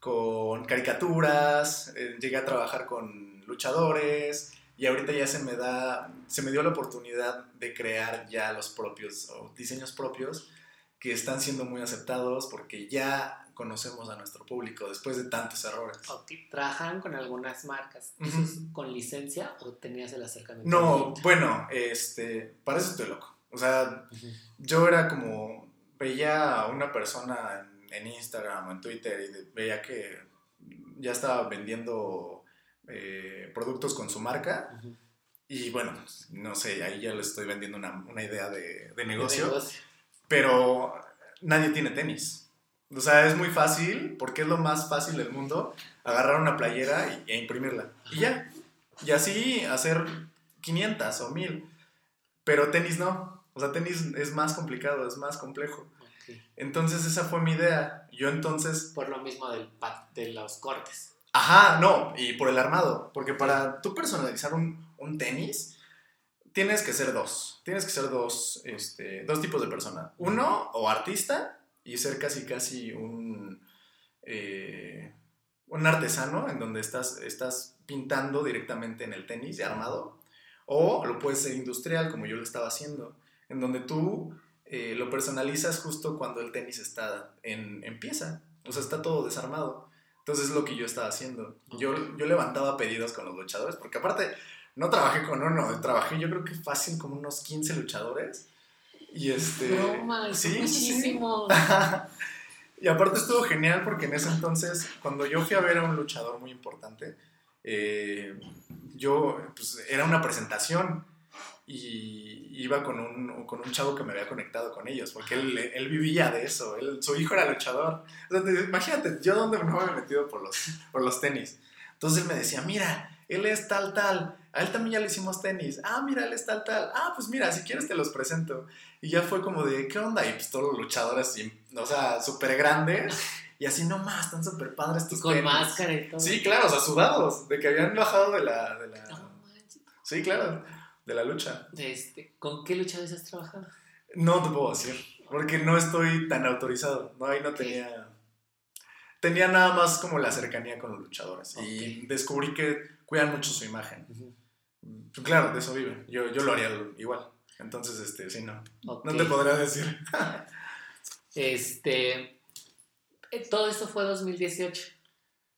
con caricaturas, eh, llegué a trabajar con luchadores y ahorita ya se me da, se me dio la oportunidad de crear ya los propios, o diseños propios que están siendo muy aceptados porque ya conocemos a nuestro público después de tantos errores. Ok, ¿Trabajaban con algunas marcas? ¿Eso es con licencia o tenías el acercamiento? No, bueno, este, para eso estoy loco. O sea, Ujú. yo era como, veía a una persona en, en Instagram o en Twitter y de- veía que ya estaba vendiendo eh, productos con su marca Ujú. y bueno, no sé, ahí ya le estoy vendiendo una, una idea de, de De negocio, pero nadie tiene tenis. O sea, es muy fácil, porque es lo más fácil del mundo, agarrar una playera y, e imprimirla. Y ya. Y así hacer 500 o 1000. Pero tenis no. O sea, tenis es más complicado, es más complejo. Ok. Entonces esa fue mi idea. Yo entonces... Por lo mismo del, de los cortes. Ajá, no, y por el armado. Porque para tú personalizar un, un tenis, tienes que ser dos. Tienes que ser dos, este, dos tipos de persona. Uno, o artista, y ser casi, casi un, eh, un artesano en donde estás, estás pintando directamente en el tenis de armado. O lo puedes ser industrial, como yo lo estaba haciendo, en donde tú eh, lo personalizas justo cuando el tenis está en, en, pieza. O sea, está todo desarmado. Entonces es lo que yo estaba haciendo. Yo, yo levantaba pedidos con los luchadores, porque aparte no trabajé con uno, trabajé yo creo que fácil como unos 15 luchadores. Y este... Sí, [laughs] y aparte estuvo genial porque en ese entonces, cuando yo fui a ver a un luchador muy importante, eh, yo, pues era una presentación y iba con un, con un chavo que me había conectado con ellos, porque él, él vivía de eso, él, su hijo era luchador. imagínate, yo dónde me he metido por los, por los tenis. Entonces él me decía, mira, él es tal, tal, a él también ya le hicimos tenis, ah, mira, él es tal, tal, ah, pues mira, si quieres te los presento. Y ya fue como de, ¿qué onda? Y pues todos los luchadores, o sea, súper grandes. [laughs] Y así nomás, están súper padres tus Con máscara y todo. Sí, claro, o sea, sudados, de que habían bajado de la... De la... sí, claro, de la lucha. Este, ¿Con qué luchadores has trabajado? No te puedo decir, porque no estoy tan autorizado. No, ahí no tenía... Tenía nada más como la cercanía con los luchadores. Y descubrí que cuidan mucho su imagen. Pues claro, de eso vive. Yo, yo lo haría igual. Entonces, este, sí, no. No te podría decir. [laughs] este. Eh, todo esto fue 2018.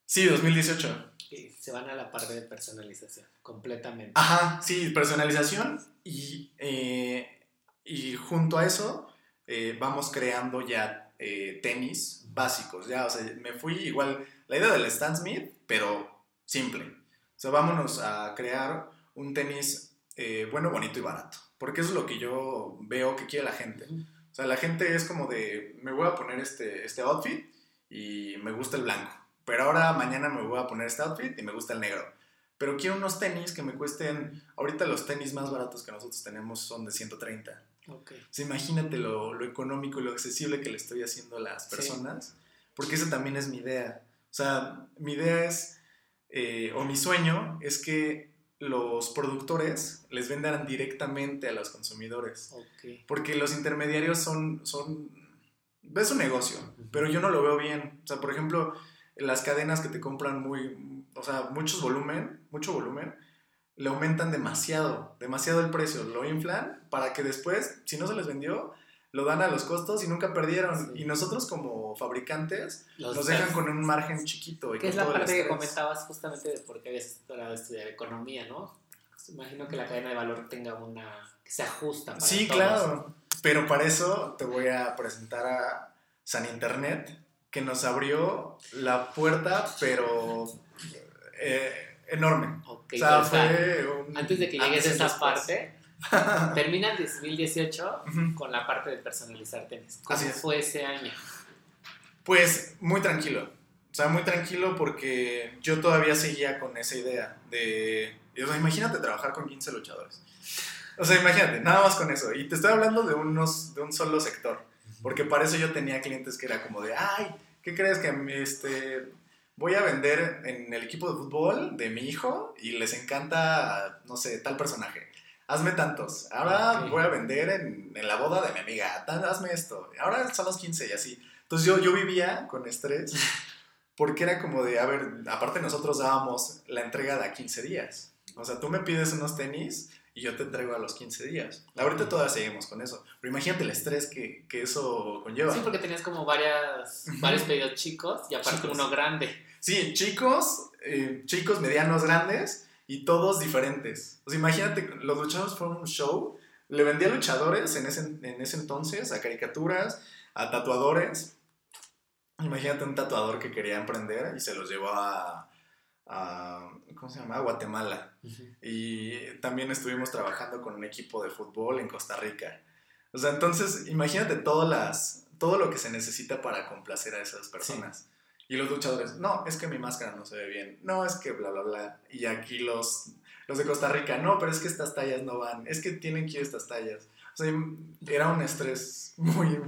Sí, 2018. se van a la parte de personalización, completamente. Ajá, sí, personalización y, eh, y junto a eso eh, vamos creando ya tenis básicos, ya, o sea, me fui igual, la idea del Stan Smith, pero simple. O sea, vámonos a crear un tenis eh, bueno, bonito y barato. Porque eso es lo que yo veo que quiere la gente. O sea, la gente es como de, me voy a poner este, este outfit y me gusta el blanco. Pero ahora mañana me voy a poner este outfit y me gusta el negro. Pero quiero unos tenis que me cuesten, ahorita los tenis más baratos que nosotros tenemos son de 130. Okay. O sea, imagínate lo, lo, económico y lo accesible que le estoy haciendo a las personas. Porque esa también es mi idea. O sea, mi idea es, eh, o mi sueño es que los productores les vendan directamente a los consumidores. Porque los intermediarios son, son, ves un negocio, pero yo no lo veo bien. O sea, por ejemplo, las cadenas que te compran muy, o sea, muchos volumen, mucho volumen, le aumentan demasiado, demasiado el precio, lo inflan para que después, si no se les vendió, lo dan a los costos y nunca perdieron. Y nosotros como fabricantes nos dejan con un margen chiquito. Y que es la parte que comentabas justamente de por qué habías estudiado economía, ¿no? Pues imagino que la cadena de valor tenga una... que se ajusta. Para sí, claro. Pero para eso te voy a presentar a San Internet, que nos abrió la puerta, pero eh, enorme. o sea, fue antes de que llegues a esa parte [laughs] Termina el 2018 con la parte de personalizar tenis. ¿Cómo fue ese año? Pues muy tranquilo. O sea, muy tranquilo porque yo todavía seguía con esa idea de... imagínate trabajar con 15 luchadores. O sea, imagínate, nada más con eso. Y te estoy hablando de, unos, de un solo sector. Porque para eso yo tenía clientes que era como de, ay, ¿qué crees que este, voy a vender en el equipo de fútbol de mi hijo y les encanta, no sé, tal personaje? hazme tantos. Ahora voy a vender en, en, la boda de mi amiga, hazme esto. Ahora son los 15 y así. Entonces yo, yo vivía con estrés [laughs] porque era como de, a ver, aparte nosotros dábamos la entrega de a 15 días. O sea, tú me pides unos tenis y yo te entrego a los 15 días. Ahorita todavía seguimos con eso. Pero imagínate el estrés que, que eso conlleva. Sí, porque tenías como varias, varios pedidos chicos y aparte uno grande. Sí, chicos, eh, chicos, medianos, grandes y todos diferentes. O sea, imagínate, los luchadores fueron un show. Le vendía luchadores en ese, en ese entonces, a caricaturas, a tatuadores. Imagínate un tatuador que quería emprender y se los llevó a, a ¿cómo se llama? Guatemala. Y también estuvimos trabajando con un equipo de fútbol en Costa Rica. O sea, entonces imagínate todas las, todo lo que se necesita para complacer a esas personas. Y los luchadores, no, es que mi máscara no se ve bien, no, es que bla, bla, bla. Y aquí los, los de Costa Rica, no, pero es que estas tallas no van, es que tienen que ir estas tallas. O sea, era un estrés muy,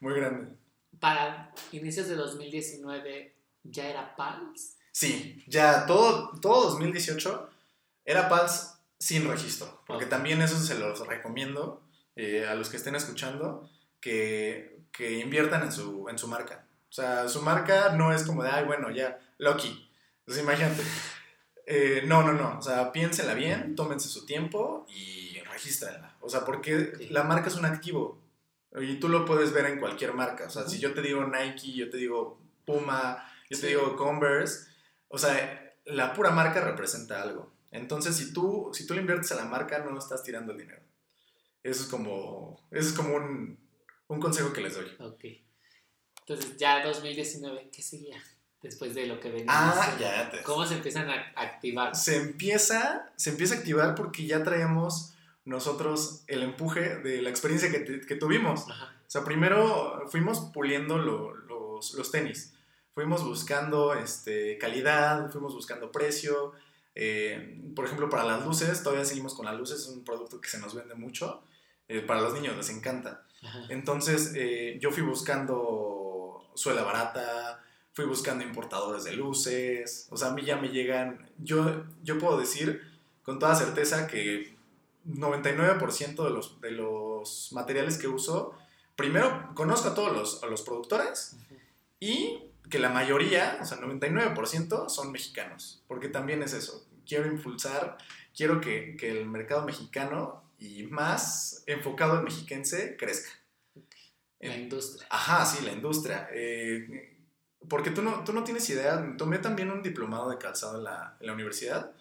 muy grande. Para inicios de 2019, ¿ya era PALS? Sí, ya todo, todo 2018 era PALS sin registro, porque también eso se los recomiendo eh, a los que estén escuchando, que, que inviertan en su, en su marca. O sea, su marca no es como de, ay, bueno, ya, Lucky. Entonces imagínate. Eh, no, no, no. O sea, piénsenla bien, tómense su tiempo y regístrenla. O sea, porque la marca es un activo. Y tú lo puedes ver en cualquier marca. O sea, si yo te digo Nike, yo te digo Puma, yo Sí. te digo Converse. O sea, la pura marca representa algo. Entonces, si tú, si tú le inviertes a la marca, no estás tirando el dinero. Eso es como, eso es como un, un consejo que les doy. Ok. Entonces, ya 2019, ¿qué seguía? Después de lo que venía. Ah, ya te... ¿Cómo se empiezan a activar? se empieza, se empieza a activar porque ya traemos nosotros el empuje de la experiencia que, te- que tuvimos. Ajá. O sea, primero fuimos puliendo lo- los, los tenis. Fuimos buscando este, calidad, fuimos buscando precio. Eh, por ejemplo, para las luces, todavía seguimos con las luces, es un producto que se nos vende mucho. Eh, para los niños les encanta. Ajá. Entonces, eh, yo fui buscando suela barata, fui buscando importadores de luces, o sea, a mí ya me llegan, yo, yo puedo decir con toda certeza que 99% de los, de los materiales que uso, primero conozco a todos los, a los productores y que la mayoría, o sea, 99% son mexicanos, porque también es eso, quiero impulsar, quiero que, que el mercado mexicano y más enfocado en mexiquense crezca. La industria. Ajá, sí, la industria. Eh, porque tú no, tú no tienes idea, tomé también un diplomado de calzado en la, en la universidad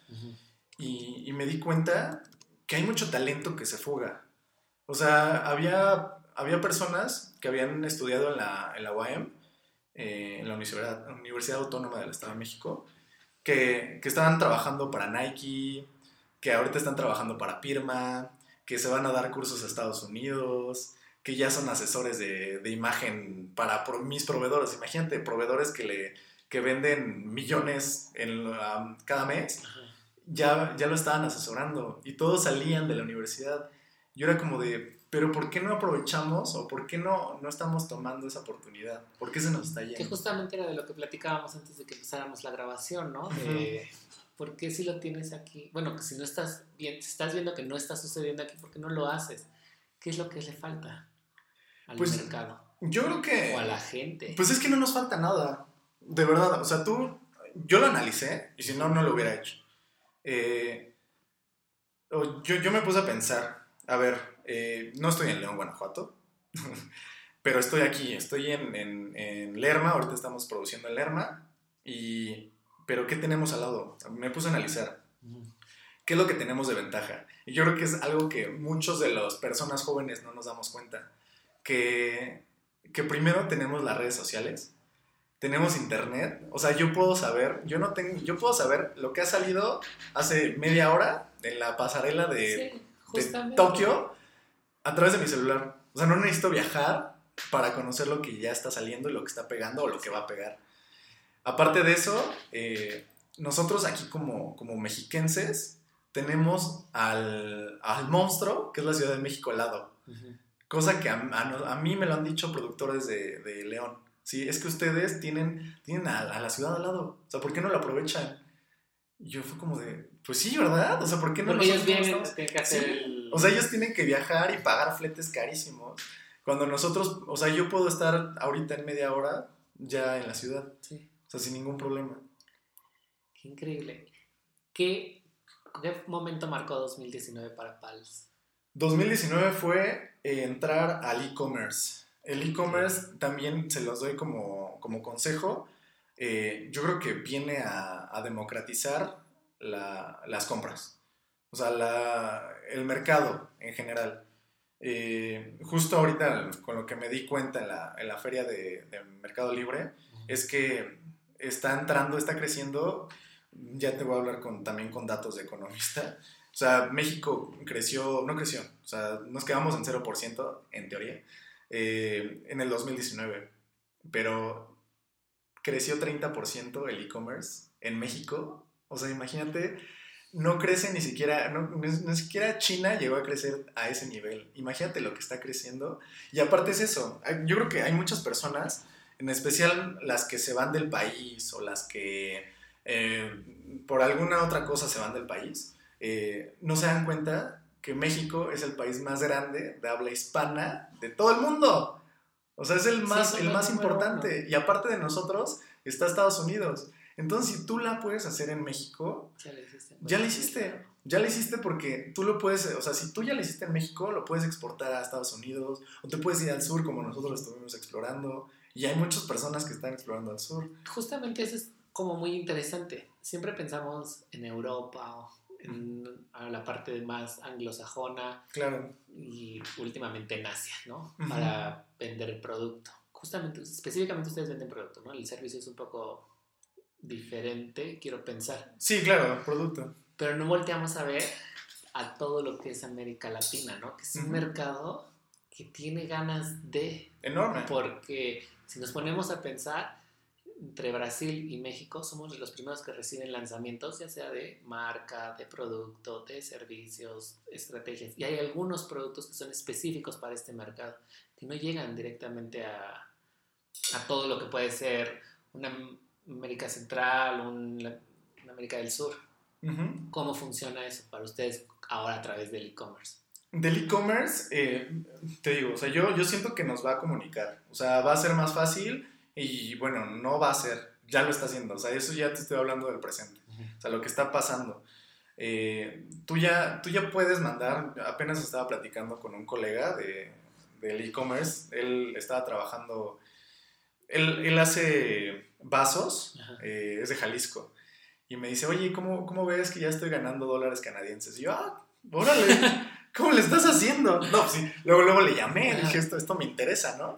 y me di cuenta que hay mucho talento que se fuga. O sea, había, había personas que habían estudiado en la, en la UAM, eh, en la Universidad, Universidad Autónoma del Estado de México, que, que estaban trabajando para Nike, que ahorita están trabajando para Pirma, que se van a dar cursos a Estados Unidos, que ya son asesores de, de imagen para pro- mis proveedores. Imagínate, proveedores que, le, que venden millones en, um, cada mes Ajá. ya, ya lo estaban asesorando y todos salían de la universidad. Yo era como de, pero ¿por qué no aprovechamos o por qué no, no estamos tomando esa oportunidad? ¿Por qué se nos está Que yendo? justamente era de lo que platicábamos antes de que empezáramos la grabación, ¿no? De, ¿Por qué si lo tienes aquí? Bueno, que si no estás bien, si estás viendo que no está sucediendo aquí, ¿por qué no lo haces? ¿Qué es lo que le falta al Pues, mercado? Yo creo que... O a la gente. Pues es que no nos falta nada, de verdad. O sea, tú, yo lo analicé y si no, no lo hubiera hecho. Eh, yo, yo me puse a pensar, a ver, eh, no estoy en León, Guanajuato, [laughs] pero estoy aquí, estoy en, en, en Lerma, ahorita estamos produciendo en Lerma, y, pero ¿qué tenemos al lado? Me puse a analizar. ¿Qué es lo que tenemos de ventaja? Y yo creo que es algo que muchos de las personas jóvenes no nos damos cuenta. Que, que primero tenemos las redes sociales, tenemos internet, o sea, yo puedo saber, yo no tengo, yo puedo saber lo que ha salido hace media hora en la pasarela de, Sí, de. Tokio a través de mi celular. O sea, no necesito viajar para conocer lo que ya está saliendo y lo que está pegando o lo que va a pegar. Aparte de eso, eh, nosotros aquí como, como mexiquenses tenemos al, al monstruo, que es la Ciudad de México al lado. Ujú. Cosa que a, a- a mí me lo han dicho productores de, de León. Sí, es que ustedes tienen, tienen a, a la ciudad al lado. O sea, ¿por qué no lo aprovechan? Y yo fue como de, pues sí, ¿verdad? O sea, ¿por qué no Porque ellos nosotros no vienen, estamos- tienen que hacer Sí. el... o sea, ellos tienen que viajar y pagar fletes carísimos. Cuando nosotros, o sea, yo puedo estar ahorita en media hora ya en la ciudad. Sí, O sea, sin ningún problema. qué increíble. ¿Qué, ¿Qué momento marcó 2019 para PALS? 2019 fue eh, entrar al e-commerce. El e-commerce también se los doy como, como consejo. Eh, yo creo que viene a, a democratizar la- las compras. O sea, la- el mercado en general. Eh, justo ahorita con lo que me di cuenta en la, en la feria de, de Mercado Libre es que está entrando, está creciendo. Ya te voy a hablar con, también con datos de economista. O sea, México creció, no creció, o sea, nos quedamos en 0% en teoría eh, en el 2019, pero creció 30% el e-commerce en México. O sea, imagínate no crece ni siquiera, ni siquiera China llegó a crecer a ese nivel. Imagínate lo que está creciendo. Y aparte es eso, yo creo que hay muchas personas, en especial las que se van del país o las que eh, por alguna otra cosa se van del país, eh, no se dan cuenta que México es el país más grande de habla hispana de todo el mundo. O sea, es el más, el más importante. Y aparte de nosotros, está Estados Unidos. Entonces, si tú la puedes hacer en México, ya la hiciste. Ya la hiciste. Ya la hiciste porque tú lo puedes, o sea, si tú ya la hiciste en México, lo puedes exportar a Estados Unidos o te puedes ir al sur como nosotros estuvimos explorando. Y hay muchas personas que están explorando al sur. Justamente eso es como muy interesante. Siempre pensamos en Europa o en la parte más anglosajona. Claro. Y últimamente en Asia, ¿no? Para vender el producto. Justamente, específicamente ustedes venden producto, ¿no? El servicio es un poco diferente, quiero pensar. Sí, claro, producto. Pero no volteamos a ver a todo lo que es América Latina, ¿no? Que es un mercado que tiene ganas de... Enorme. Porque si nos ponemos a pensar, entre Brasil y México somos los primeros que reciben lanzamientos, ya sea de marca, de producto, de servicios, estrategias. Y hay algunos productos que son específicos para este mercado, que no llegan directamente a, a todo lo que puede ser una América Central, una América del Sur. ¿Cómo funciona eso para ustedes ahora a través del e-commerce? Del e-commerce, eh, te digo, o sea, yo, yo siento que nos va a comunicar. O sea, va a ser más fácil y bueno, no va a ser, ya lo está haciendo. O sea, eso ya te estoy hablando del presente. O sea, lo que está pasando. Eh, tú, ya, tú ya puedes mandar, apenas estaba platicando con un colega de, del e-commerce, él estaba trabajando, él, él hace vasos, eh, es de Jalisco. Y me dice, oye, ¿cómo, ¿cómo ves que ya estoy ganando dólares canadienses? Y yo, ah, órale, [laughs] ¿cómo le estás haciendo? No, pues sí, luego, luego le llamé, dije, esto, esto me interesa, ¿no?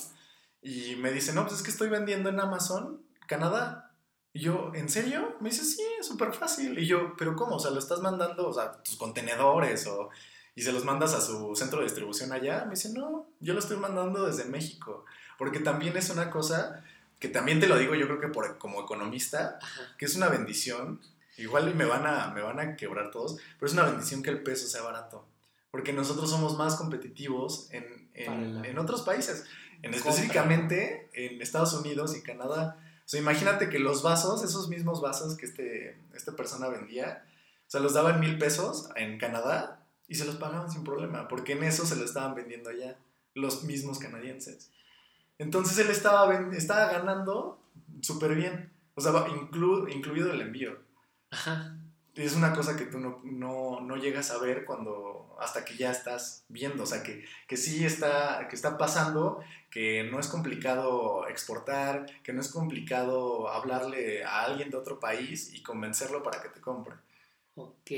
Y me dice, no, pues es que estoy vendiendo en Amazon, Canadá. Y yo, ¿en serio? Me dice, sí, es súper fácil. Y yo, ¿pero cómo? O sea, ¿lo estás mandando, o sea, tus contenedores o... Y se los mandas a su centro de distribución allá. Me dice, no, yo lo estoy mandando desde México. Porque también es una cosa que también te lo digo yo creo que por, como economista, que es una bendición, igual me van, a, me van a quebrar todos, pero es una bendición que el peso sea barato, porque nosotros somos más competitivos en, en, otros países, en específicamente en Estados Unidos y Canadá. O sea, imagínate que los vasos, esos mismos vasos que este, esta persona vendía, o sea, los daban mil pesos en Canadá y se los pagaban sin problema, porque en eso se lo estaban vendiendo allá los mismos canadienses. Entonces él estaba, estaba ganando súper bien. O sea, incluido el envío. Ajá. Es una cosa que tú no, no, no, llegas a ver cuando, hasta que ya estás viendo. O sea, que, que sí está, que está pasando, que no es complicado exportar, que no es complicado hablarle a alguien de otro país y convencerlo para que te compre. Ok.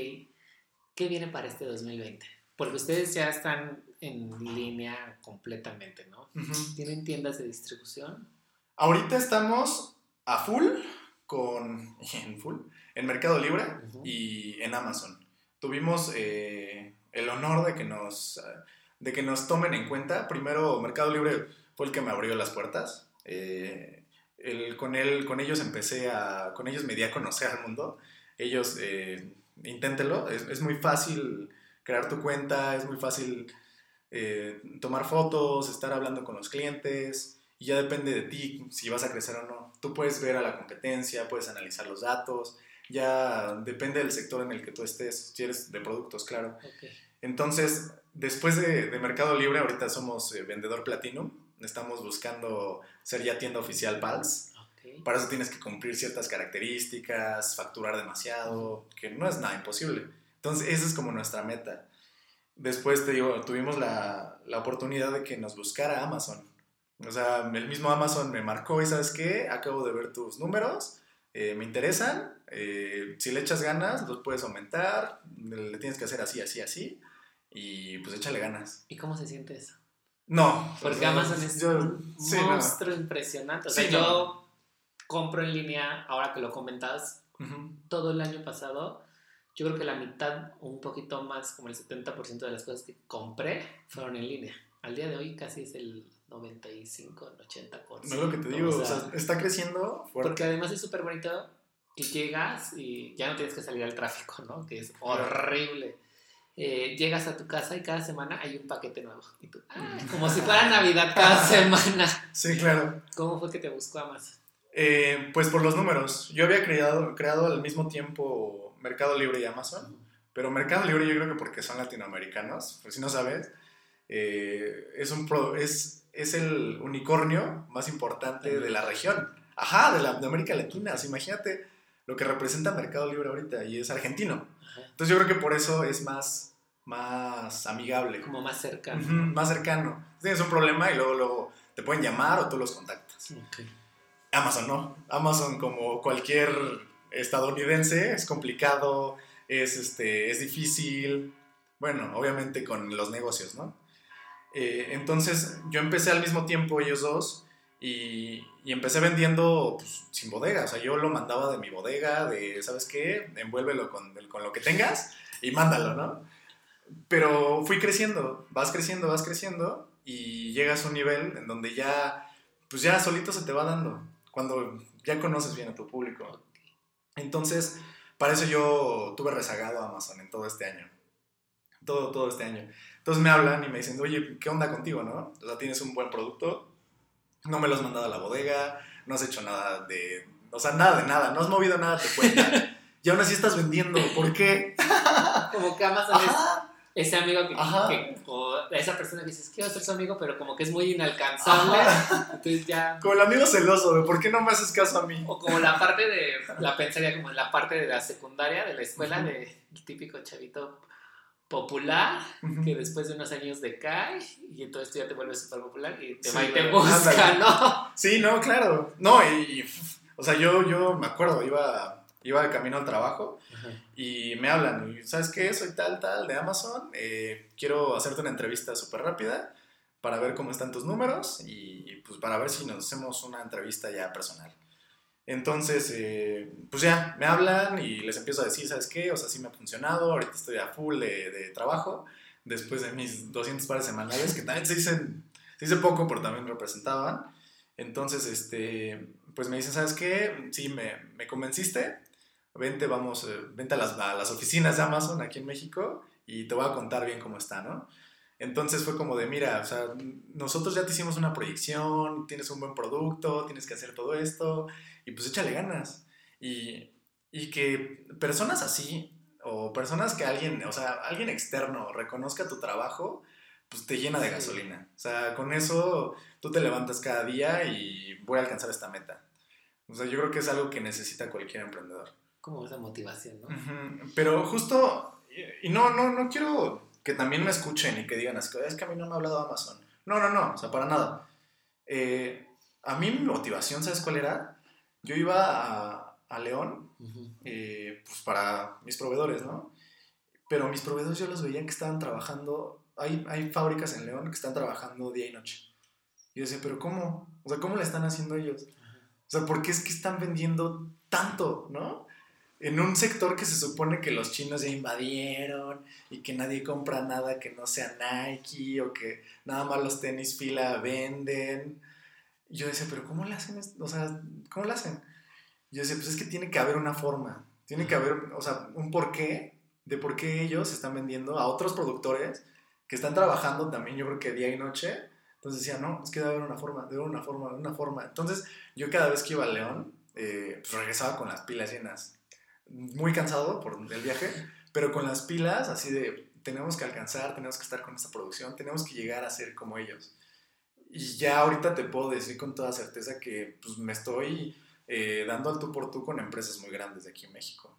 ¿Qué viene para este 2020? Porque ustedes ya están en línea completamente, ¿no? ¿Tienen tiendas de distribución? Ahorita estamos a full con [laughs] en full en Mercado Libre y en Amazon. Tuvimos eh, el honor de que nos de que nos tomen en cuenta. Primero Mercado Libre fue el que me abrió las puertas. Eh, con él, con ellos empecé a, con ellos me di a conocer al mundo. Ellos, eh, inténtelo, es, es muy fácil crear tu cuenta, es muy fácil eh, tomar fotos, estar hablando con los clientes, y ya depende de ti si vas a crecer o no. Tú puedes ver a la competencia, puedes analizar los datos, ya depende del sector en el que tú estés, si eres de productos, claro. Entonces, después de, Mercado Libre, ahorita somos eh, vendedor Platinum, estamos buscando ser ya tienda oficial PALS. Para eso tienes que cumplir ciertas características, facturar demasiado, que no es nada imposible. Entonces, esa es como nuestra meta después te digo, tuvimos la, la, oportunidad de que nos buscara Amazon. O sea, el mismo Amazon me marcó y sabes qué, acabo de ver tus números, eh, me interesan, eh, si le echas ganas, los puedes aumentar, le tienes que hacer así, así, así, y pues échale ganas. ¿Y cómo se siente eso? No. Porque Amazon es un monstruo impresionante. O sea, yo compro en línea, ahora que lo comentas, todo el año pasado yo creo que la mitad o un poquito más, como el 70% de las cosas que compré fueron en línea. Al día de hoy casi es el 95, el 80%. No es lo que te digo, o sea, está creciendo fuerte. Porque además es súper bonito que llegas y ya no tienes que salir al tráfico, ¿no? Que es horrible. Eh, llegas a tu casa y cada semana hay un paquete nuevo. Y tú, ah, como si fuera Navidad cada [laughs] semana. Sí, claro. ¿Cómo fue que te buscó Amazon? Eh, pues por los números. Yo había creado, creado al mismo tiempo Mercado Libre y Amazon, pero Mercado Libre yo creo que porque son latinoamericanos, pues si no sabes, eh, es, un pro, es, es el unicornio más importante de la región. Ajá, de, la, de América Latina. imagínate lo que representa Mercado Libre ahorita y es argentino. Entonces yo creo que por eso es más, más amigable. Como más cercano. más cercano. Tienes un problema y luego, luego te pueden llamar o tú los contactas. Amazon no. Amazon como cualquier estadounidense es complicado, es, este, es difícil. Bueno, obviamente con los negocios, ¿no? Eh, entonces yo empecé al mismo tiempo ellos dos y, y empecé vendiendo pues, sin bodega. O sea, yo lo mandaba de mi bodega, de, ¿sabes qué? Envuélvelo con, con lo que tengas y mándalo, ¿no? Pero fui creciendo, vas creciendo, vas creciendo y llegas a un nivel en donde ya, pues ya solito se te va dando, cuando ya conoces bien a tu público. Entonces, para eso yo tuve rezagado a Amazon en todo este año. Todo, todo este año. Entonces me hablan y me dicen, oye, ¿qué onda contigo, no? O sea, tienes un buen producto, no me lo has mandado a la bodega, no has hecho nada de, o sea, nada de nada, no has movido nada te cuenta. [laughs] y aún así estás vendiendo, ¿por qué? [laughs] como que Amazon es ese amigo que, que, o esa persona que dices, quiero ser su amigo, pero como que es muy inalcanzable. Entonces ya... Como el amigo celoso, de ¿por qué no me haces caso a mí? O como la parte de, la pensaría como en la parte de la secundaria, de la escuela, de el típico chavito popular que después de unos años decae y entonces tú ya te vuelves súper popular y te va y te busca, ¿no? Sí, no, claro. No, y, o sea, yo, yo me acuerdo, iba, iba de camino al trabajo y me hablan, y ¿sabes qué? Soy tal, tal, de Amazon, eh, quiero hacerte una entrevista súper rápida para ver cómo están tus números y pues para ver si nos hacemos una entrevista ya personal. Entonces, eh, pues ya, me hablan y les empiezo a decir, ¿sabes qué? O sea, sí me ha funcionado, ahorita estoy a full de, trabajo, después de mis 200 pares semanales, que también se dicen, se dice poco, pero también representaban. Entonces, este, pues me dicen, ¿sabes qué? Sí, me, me convenciste, vente, vamos, eh, vente a las, a las oficinas de Amazon aquí en México y te voy a contar bien cómo está, ¿no? Entonces fue como de, mira, o sea, nosotros ya te hicimos una proyección, tienes un buen producto, tienes que hacer todo esto, y pues échale ganas. Y, y que personas así, o personas que alguien, o sea, alguien externo reconozca tu trabajo, pues te llena de gasolina. O sea, con eso tú te levantas cada día y voy a alcanzar esta meta. O sea, yo creo que es algo que necesita cualquier emprendedor. Como esa motivación, ¿no? Pero justo, y no, no, no quiero que también me escuchen y que digan, es que a mí no me ha hablado Amazon. No, no, no, o sea, para nada. Eh, a mí mi motivación, ¿sabes cuál era? Yo iba a, León eh, pues para mis proveedores, ¿no? Pero mis proveedores yo los veía que estaban trabajando, hay, hay fábricas en León que están trabajando día y noche. Y yo decía, pero ¿cómo? O sea, ¿cómo le están haciendo ellos? O sea, ¿por qué es que están vendiendo tanto, no? en un sector que se supone que los chinos ya invadieron y que nadie compra nada que no sea Nike o que nada más los tenis fila venden. Y yo decía, pero ¿cómo le hacen esto? O sea, ¿cómo lo hacen? Y yo decía, pues es que tiene que haber una forma, tiene que haber, o sea, un porqué de por qué ellos están vendiendo a otros productores que están trabajando también, yo creo que día y noche. Entonces decía, no, es que debe haber una forma, debe haber una forma, una forma. Entonces yo cada vez que iba a León, eh, pues regresaba con las pilas llenas muy cansado por el viaje, pero con las pilas así de tenemos que alcanzar, tenemos que estar con esta producción, tenemos que llegar a ser como ellos. Y ya ahorita te puedo decir con toda certeza que pues, me estoy eh, dando al tú por tú con empresas muy grandes de aquí en México.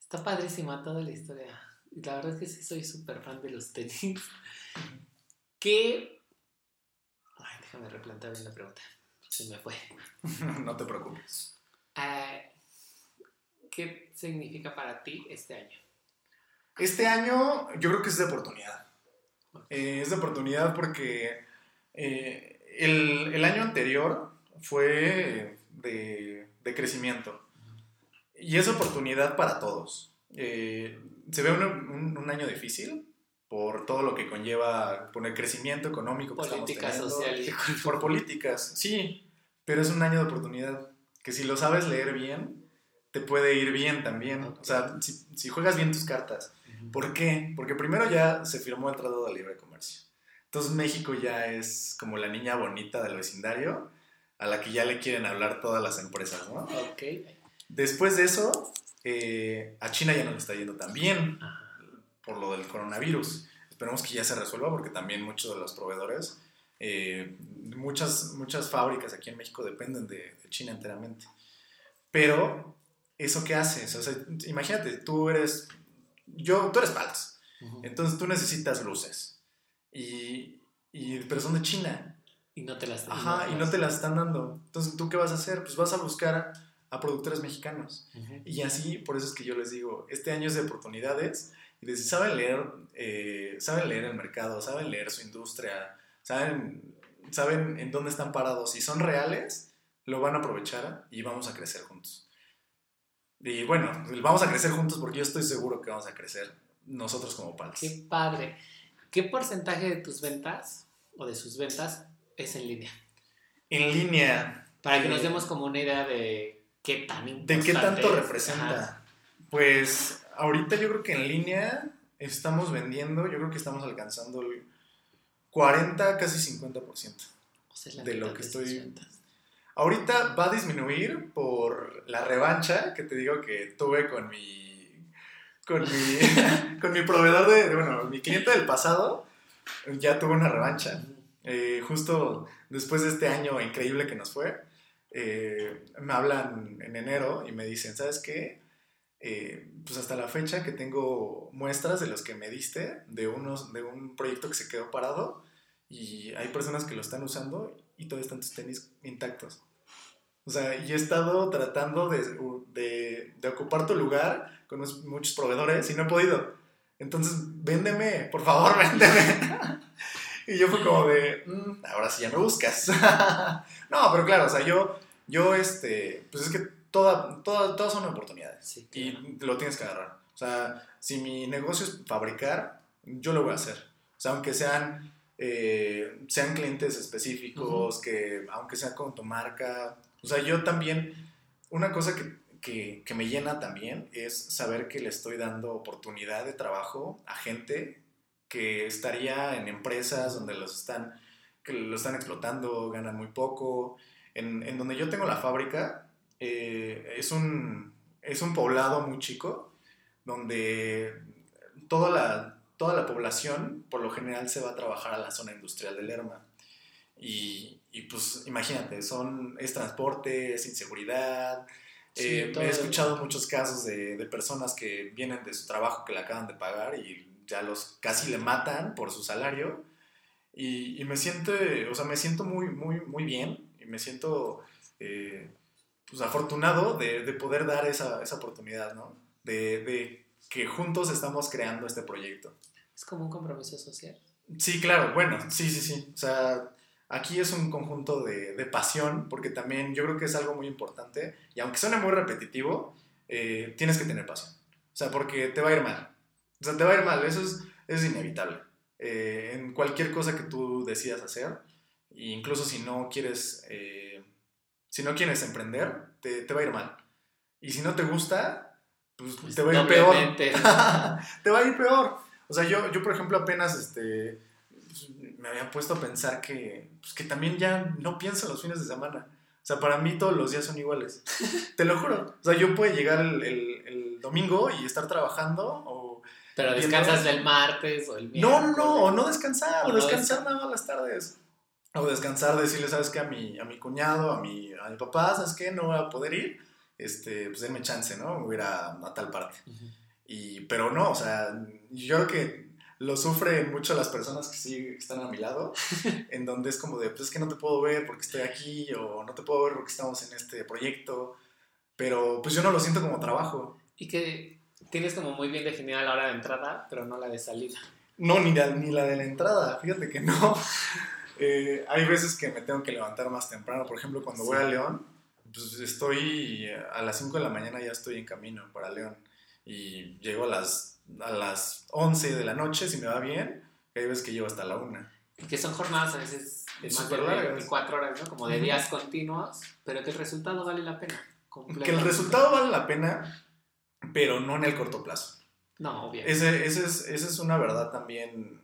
Está padrísima toda la historia. La verdad es que sí soy súper fan de los tenis. ¿Qué? Ay, déjame replantear bien la pregunta. Se me fue. [laughs] no te preocupes. Uh, ¿Qué significa para ti este año? Este año yo creo que es de oportunidad. Eh, es de oportunidad porque eh, el, año anterior fue de, crecimiento y es oportunidad para todos. Eh, se ve un, año difícil por todo lo que conlleva por el crecimiento económico que Política social y [laughs] por políticas, sí, pero es un año de oportunidad que si lo sabes leer bien, te puede ir bien también. O sea, si, si juegas bien tus cartas. ¿Por qué? Porque primero ya se firmó el Tratado de Libre Comercio. Entonces México ya es como la niña bonita del vecindario a la que ya le quieren hablar todas las empresas, ¿no? Ok. Después de eso, eh, a China ya no le está yendo tan bien por lo del coronavirus. Esperemos que ya se resuelva porque también muchos de los proveedores, eh, muchas, muchas fábricas aquí en México dependen de, de China enteramente. Pero, ¿eso qué haces? O sea, imagínate, tú eres, yo, tú eres Pals, Ujú. entonces tú necesitas luces, y, y, pero son de China, Y no te las ajá, y no te las están dando. Entonces, ¿tú qué vas a hacer? Pues vas a buscar a productores mexicanos. Ujú. Y así, por eso es que yo les digo, este año es de oportunidades y de si saben leer, eh, saben leer el mercado, saben leer su industria, saben, saben en dónde están parados y son reales, lo van a aprovechar y vamos a crecer juntos. Y bueno, vamos a crecer juntos porque yo estoy seguro que vamos a crecer nosotros como Pals. Qué padre. ¿Qué porcentaje de tus ventas o de sus ventas es en línea? En línea, Para que nos Eh, demos como una idea de qué tan importante ¿de qué tanto es. representa? Ajá. Pues ahorita yo creo que en línea estamos vendiendo, yo creo que estamos alcanzando el 40, casi 50%. O sea, de lo que estoy- ventas. Ahorita va a disminuir por la revancha que te digo que tuve con mi con mi, [laughs] con mi proveedor de, bueno, mi cliente del pasado ya tuve una revancha. Eh, justo después de este año increíble que nos fue, eh, me hablan en enero y me dicen, ¿sabes qué? Eh, pues hasta la fecha que tengo muestras de los que me diste, de, unos, de un proyecto que se quedó parado y hay personas que lo están usando y todavía están tus tenis intactos. O sea, y he estado tratando de, de, de ocupar tu lugar con muchos proveedores y no he podido. Entonces, véndeme, por favor, [laughs] véndeme. y yo fue como de, "Mm, ahora sí ya me buscas. [laughs] no, pero claro, o sea, yo, yo, este, pues es que toda, toda, todas son oportunidades Sí, claro. y lo tienes que agarrar. O sea, si mi negocio es fabricar, yo lo voy a hacer. O sea, aunque sean, eh, sean clientes específicos, que aunque sea con tu marca. O sea, yo también, una cosa que, que, que me llena también es saber que le estoy dando oportunidad de trabajo a gente que estaría en empresas donde los están, que lo están explotando, ganan muy poco. En, en donde yo tengo la fábrica, eh, es, un, es un poblado muy chico, donde toda la, toda la población, por lo general, se va a trabajar a la zona industrial de Lerma. Y, y pues imagínate, son, es transporte, es inseguridad. Sí, Eh, he escuchado muchos casos de, de personas que vienen de su trabajo que le acaban de pagar y ya los casi le matan por su salario. Y, y me siento, o sea, me siento muy, muy, muy bien y me siento eh, pues afortunado de, de poder dar esa, esa oportunidad, ¿no? De, de que juntos estamos creando este proyecto. Es como un compromiso social. Sí, claro, bueno, sí, sí, sí. O sea, aquí es un conjunto de, de pasión, porque también yo creo que es algo muy importante, y aunque suene muy repetitivo, eh, tienes que tener pasión. O sea, porque te va a ir mal. O sea, te va a ir mal, eso es, es inevitable. Eh, en cualquier cosa que tú decidas hacer, incluso si no quieres, eh, si no quieres emprender, te, te va a ir mal. Y si no te gusta, pues, Pues, te va a ir peor [laughs] te va a ir peor. O sea, yo, yo por ejemplo, apenas este, me había puesto a pensar que, pues, que también ya no pienso en los fines de semana. O sea, para mí todos los días son iguales. [laughs] Te lo juro. O sea, yo puedo llegar el, el- el domingo y estar trabajando o... Pero descansas entonces- el martes o el No, miércoles. no, no, o no descansar, O no descansar nada más las tardes. O descansar, decirle, ¿sabes qué? A mi, a mi cuñado, a mi, a mi papá, ¿sabes qué? No voy a poder ir. Este, pues denme chance, ¿no? Voy a ir a, a tal parte. Ujú. Y, pero no, o sea, yo creo que lo sufren mucho las personas que sí están a mi lado, [laughs] en donde es como de, pues es que no te puedo ver porque estoy aquí, o no te puedo ver porque estamos en este proyecto, pero pues yo no lo siento como trabajo. Y que tienes como muy bien definida la hora de entrada, pero no la de salida. No, ni la, ni la de la entrada, fíjate que no. [laughs] Eh, hay veces que me tengo que levantar más temprano, por ejemplo, cuando voy a León, pues estoy a las 5 de la mañana ya estoy en camino para León y llego a las, a las 11 de la noche si me va bien, y hay veces que llego hasta la 1. Y que son jornadas a veces de más de Súper largas. 24 horas, ¿no? Como de días continuos, pero que el resultado vale la pena. que el resultado vale la pena, pero no en el corto plazo. No, obviamente. Ese, ese es, esa es una verdad también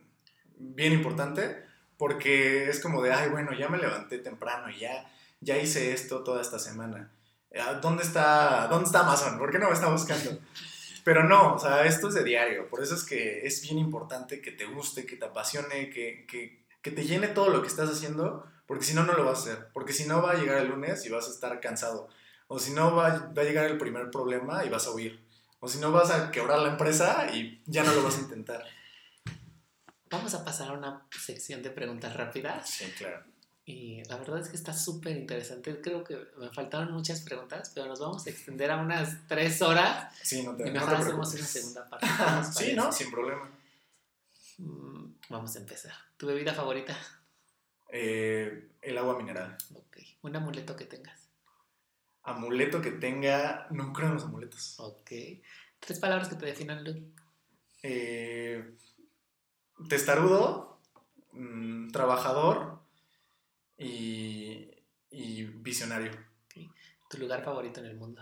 bien importante, porque es como de, ay, bueno, ya me levanté temprano y ya, ya hice esto toda esta semana. Ah, ¿Dónde está, ¿Dónde está Amazon? ¿Por qué no me está buscando? [laughs] Pero no, o sea, esto es de diario, por eso es que es bien importante que te guste, que te apasione, que, que, que te llene todo lo que estás haciendo, porque si no, no lo vas a hacer, porque si no va a llegar el lunes y vas a estar cansado, o si no va, va a llegar el primer problema y vas a huir, o si no vas a quebrar la empresa y ya no lo vas a intentar. Vamos a pasar a una sección de preguntas rápidas. Sí, claro. Y la verdad es que está súper interesante. Creo que me faltaron muchas preguntas, pero nos vamos a extender a unas tres horas. Sí, no te, y no mejor te hacemos una segunda parte. ¿Qué nos [laughs] Sí? ¿no? Sin problema. Mm, Vamos a empezar. ¿Tu bebida favorita? Eh, el agua mineral. Ok. Un amuleto que tengas. Amuleto que tenga. No creo en los amuletos. Ok. Tres palabras que te definan, Lu. Eh, testarudo, mm, trabajador y, y visionario. Tu lugar favorito en el mundo.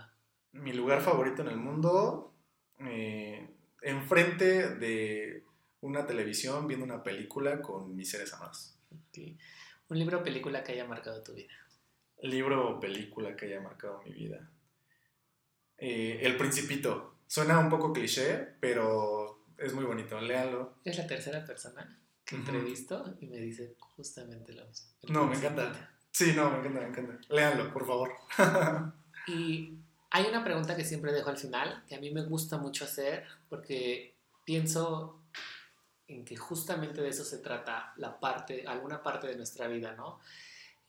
Mi lugar favorito en el mundo, eh, enfrente de una televisión viendo una película con mis seres amados. Un libro o película que haya marcado tu vida. Libro o película que haya marcado mi vida. Eh, el Principito. Suena un poco cliché, pero es muy bonito. Léanlo. Es la tercera persona que entrevisto y me dice justamente lo mismo. No, me encanta. Sí, no, me encanta, me encanta. Léanlo, por favor. [laughs] Y hay una pregunta que siempre dejo al final, que a mí me gusta mucho hacer, porque pienso en que justamente de eso se trata la parte, alguna parte de nuestra vida, ¿no?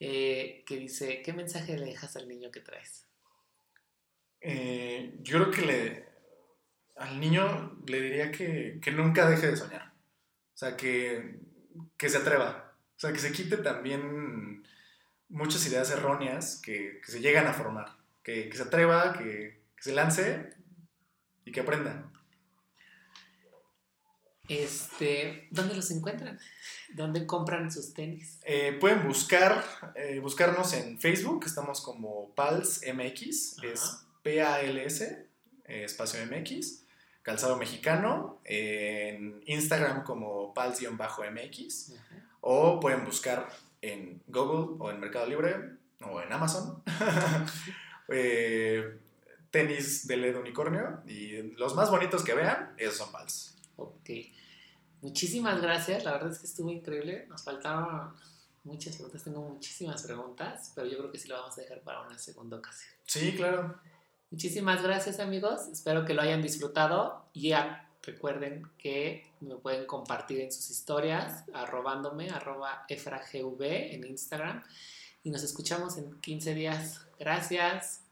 Eh, que dice, ¿qué mensaje le dejas al niño que traes? Eh, yo creo que le, al niño le diría que, que nunca deje de soñar. O sea, que, que se atreva. O sea, que se quite también muchas ideas erróneas que, que se llegan a formar. Que, que se atreva, que, que se lance y que aprenda. Este, ¿Dónde los encuentran? ¿Dónde compran sus tenis? Eh, pueden buscar, eh, buscarnos en Facebook, estamos como PALS MX, es P-A-L-S, eh, espacio MX, calzado mexicano, en Instagram como PALS-MX, o pueden buscar en Google o en Mercado Libre o en Amazon [laughs] eh, tenis de LED unicornio y los más bonitos que vean, esos son PALS. Ok. Muchísimas gracias. La verdad es que estuvo increíble. Nos faltaron muchas preguntas. Tengo muchísimas preguntas, pero yo creo que sí lo vamos a dejar para una segunda ocasión. Sí, claro. Muchísimas gracias, amigos. Espero que lo hayan disfrutado. Y ya recuerden que me pueden compartir en sus historias, arrobándome, arroba efragv en Instagram. Y nos escuchamos en 15 días. Gracias.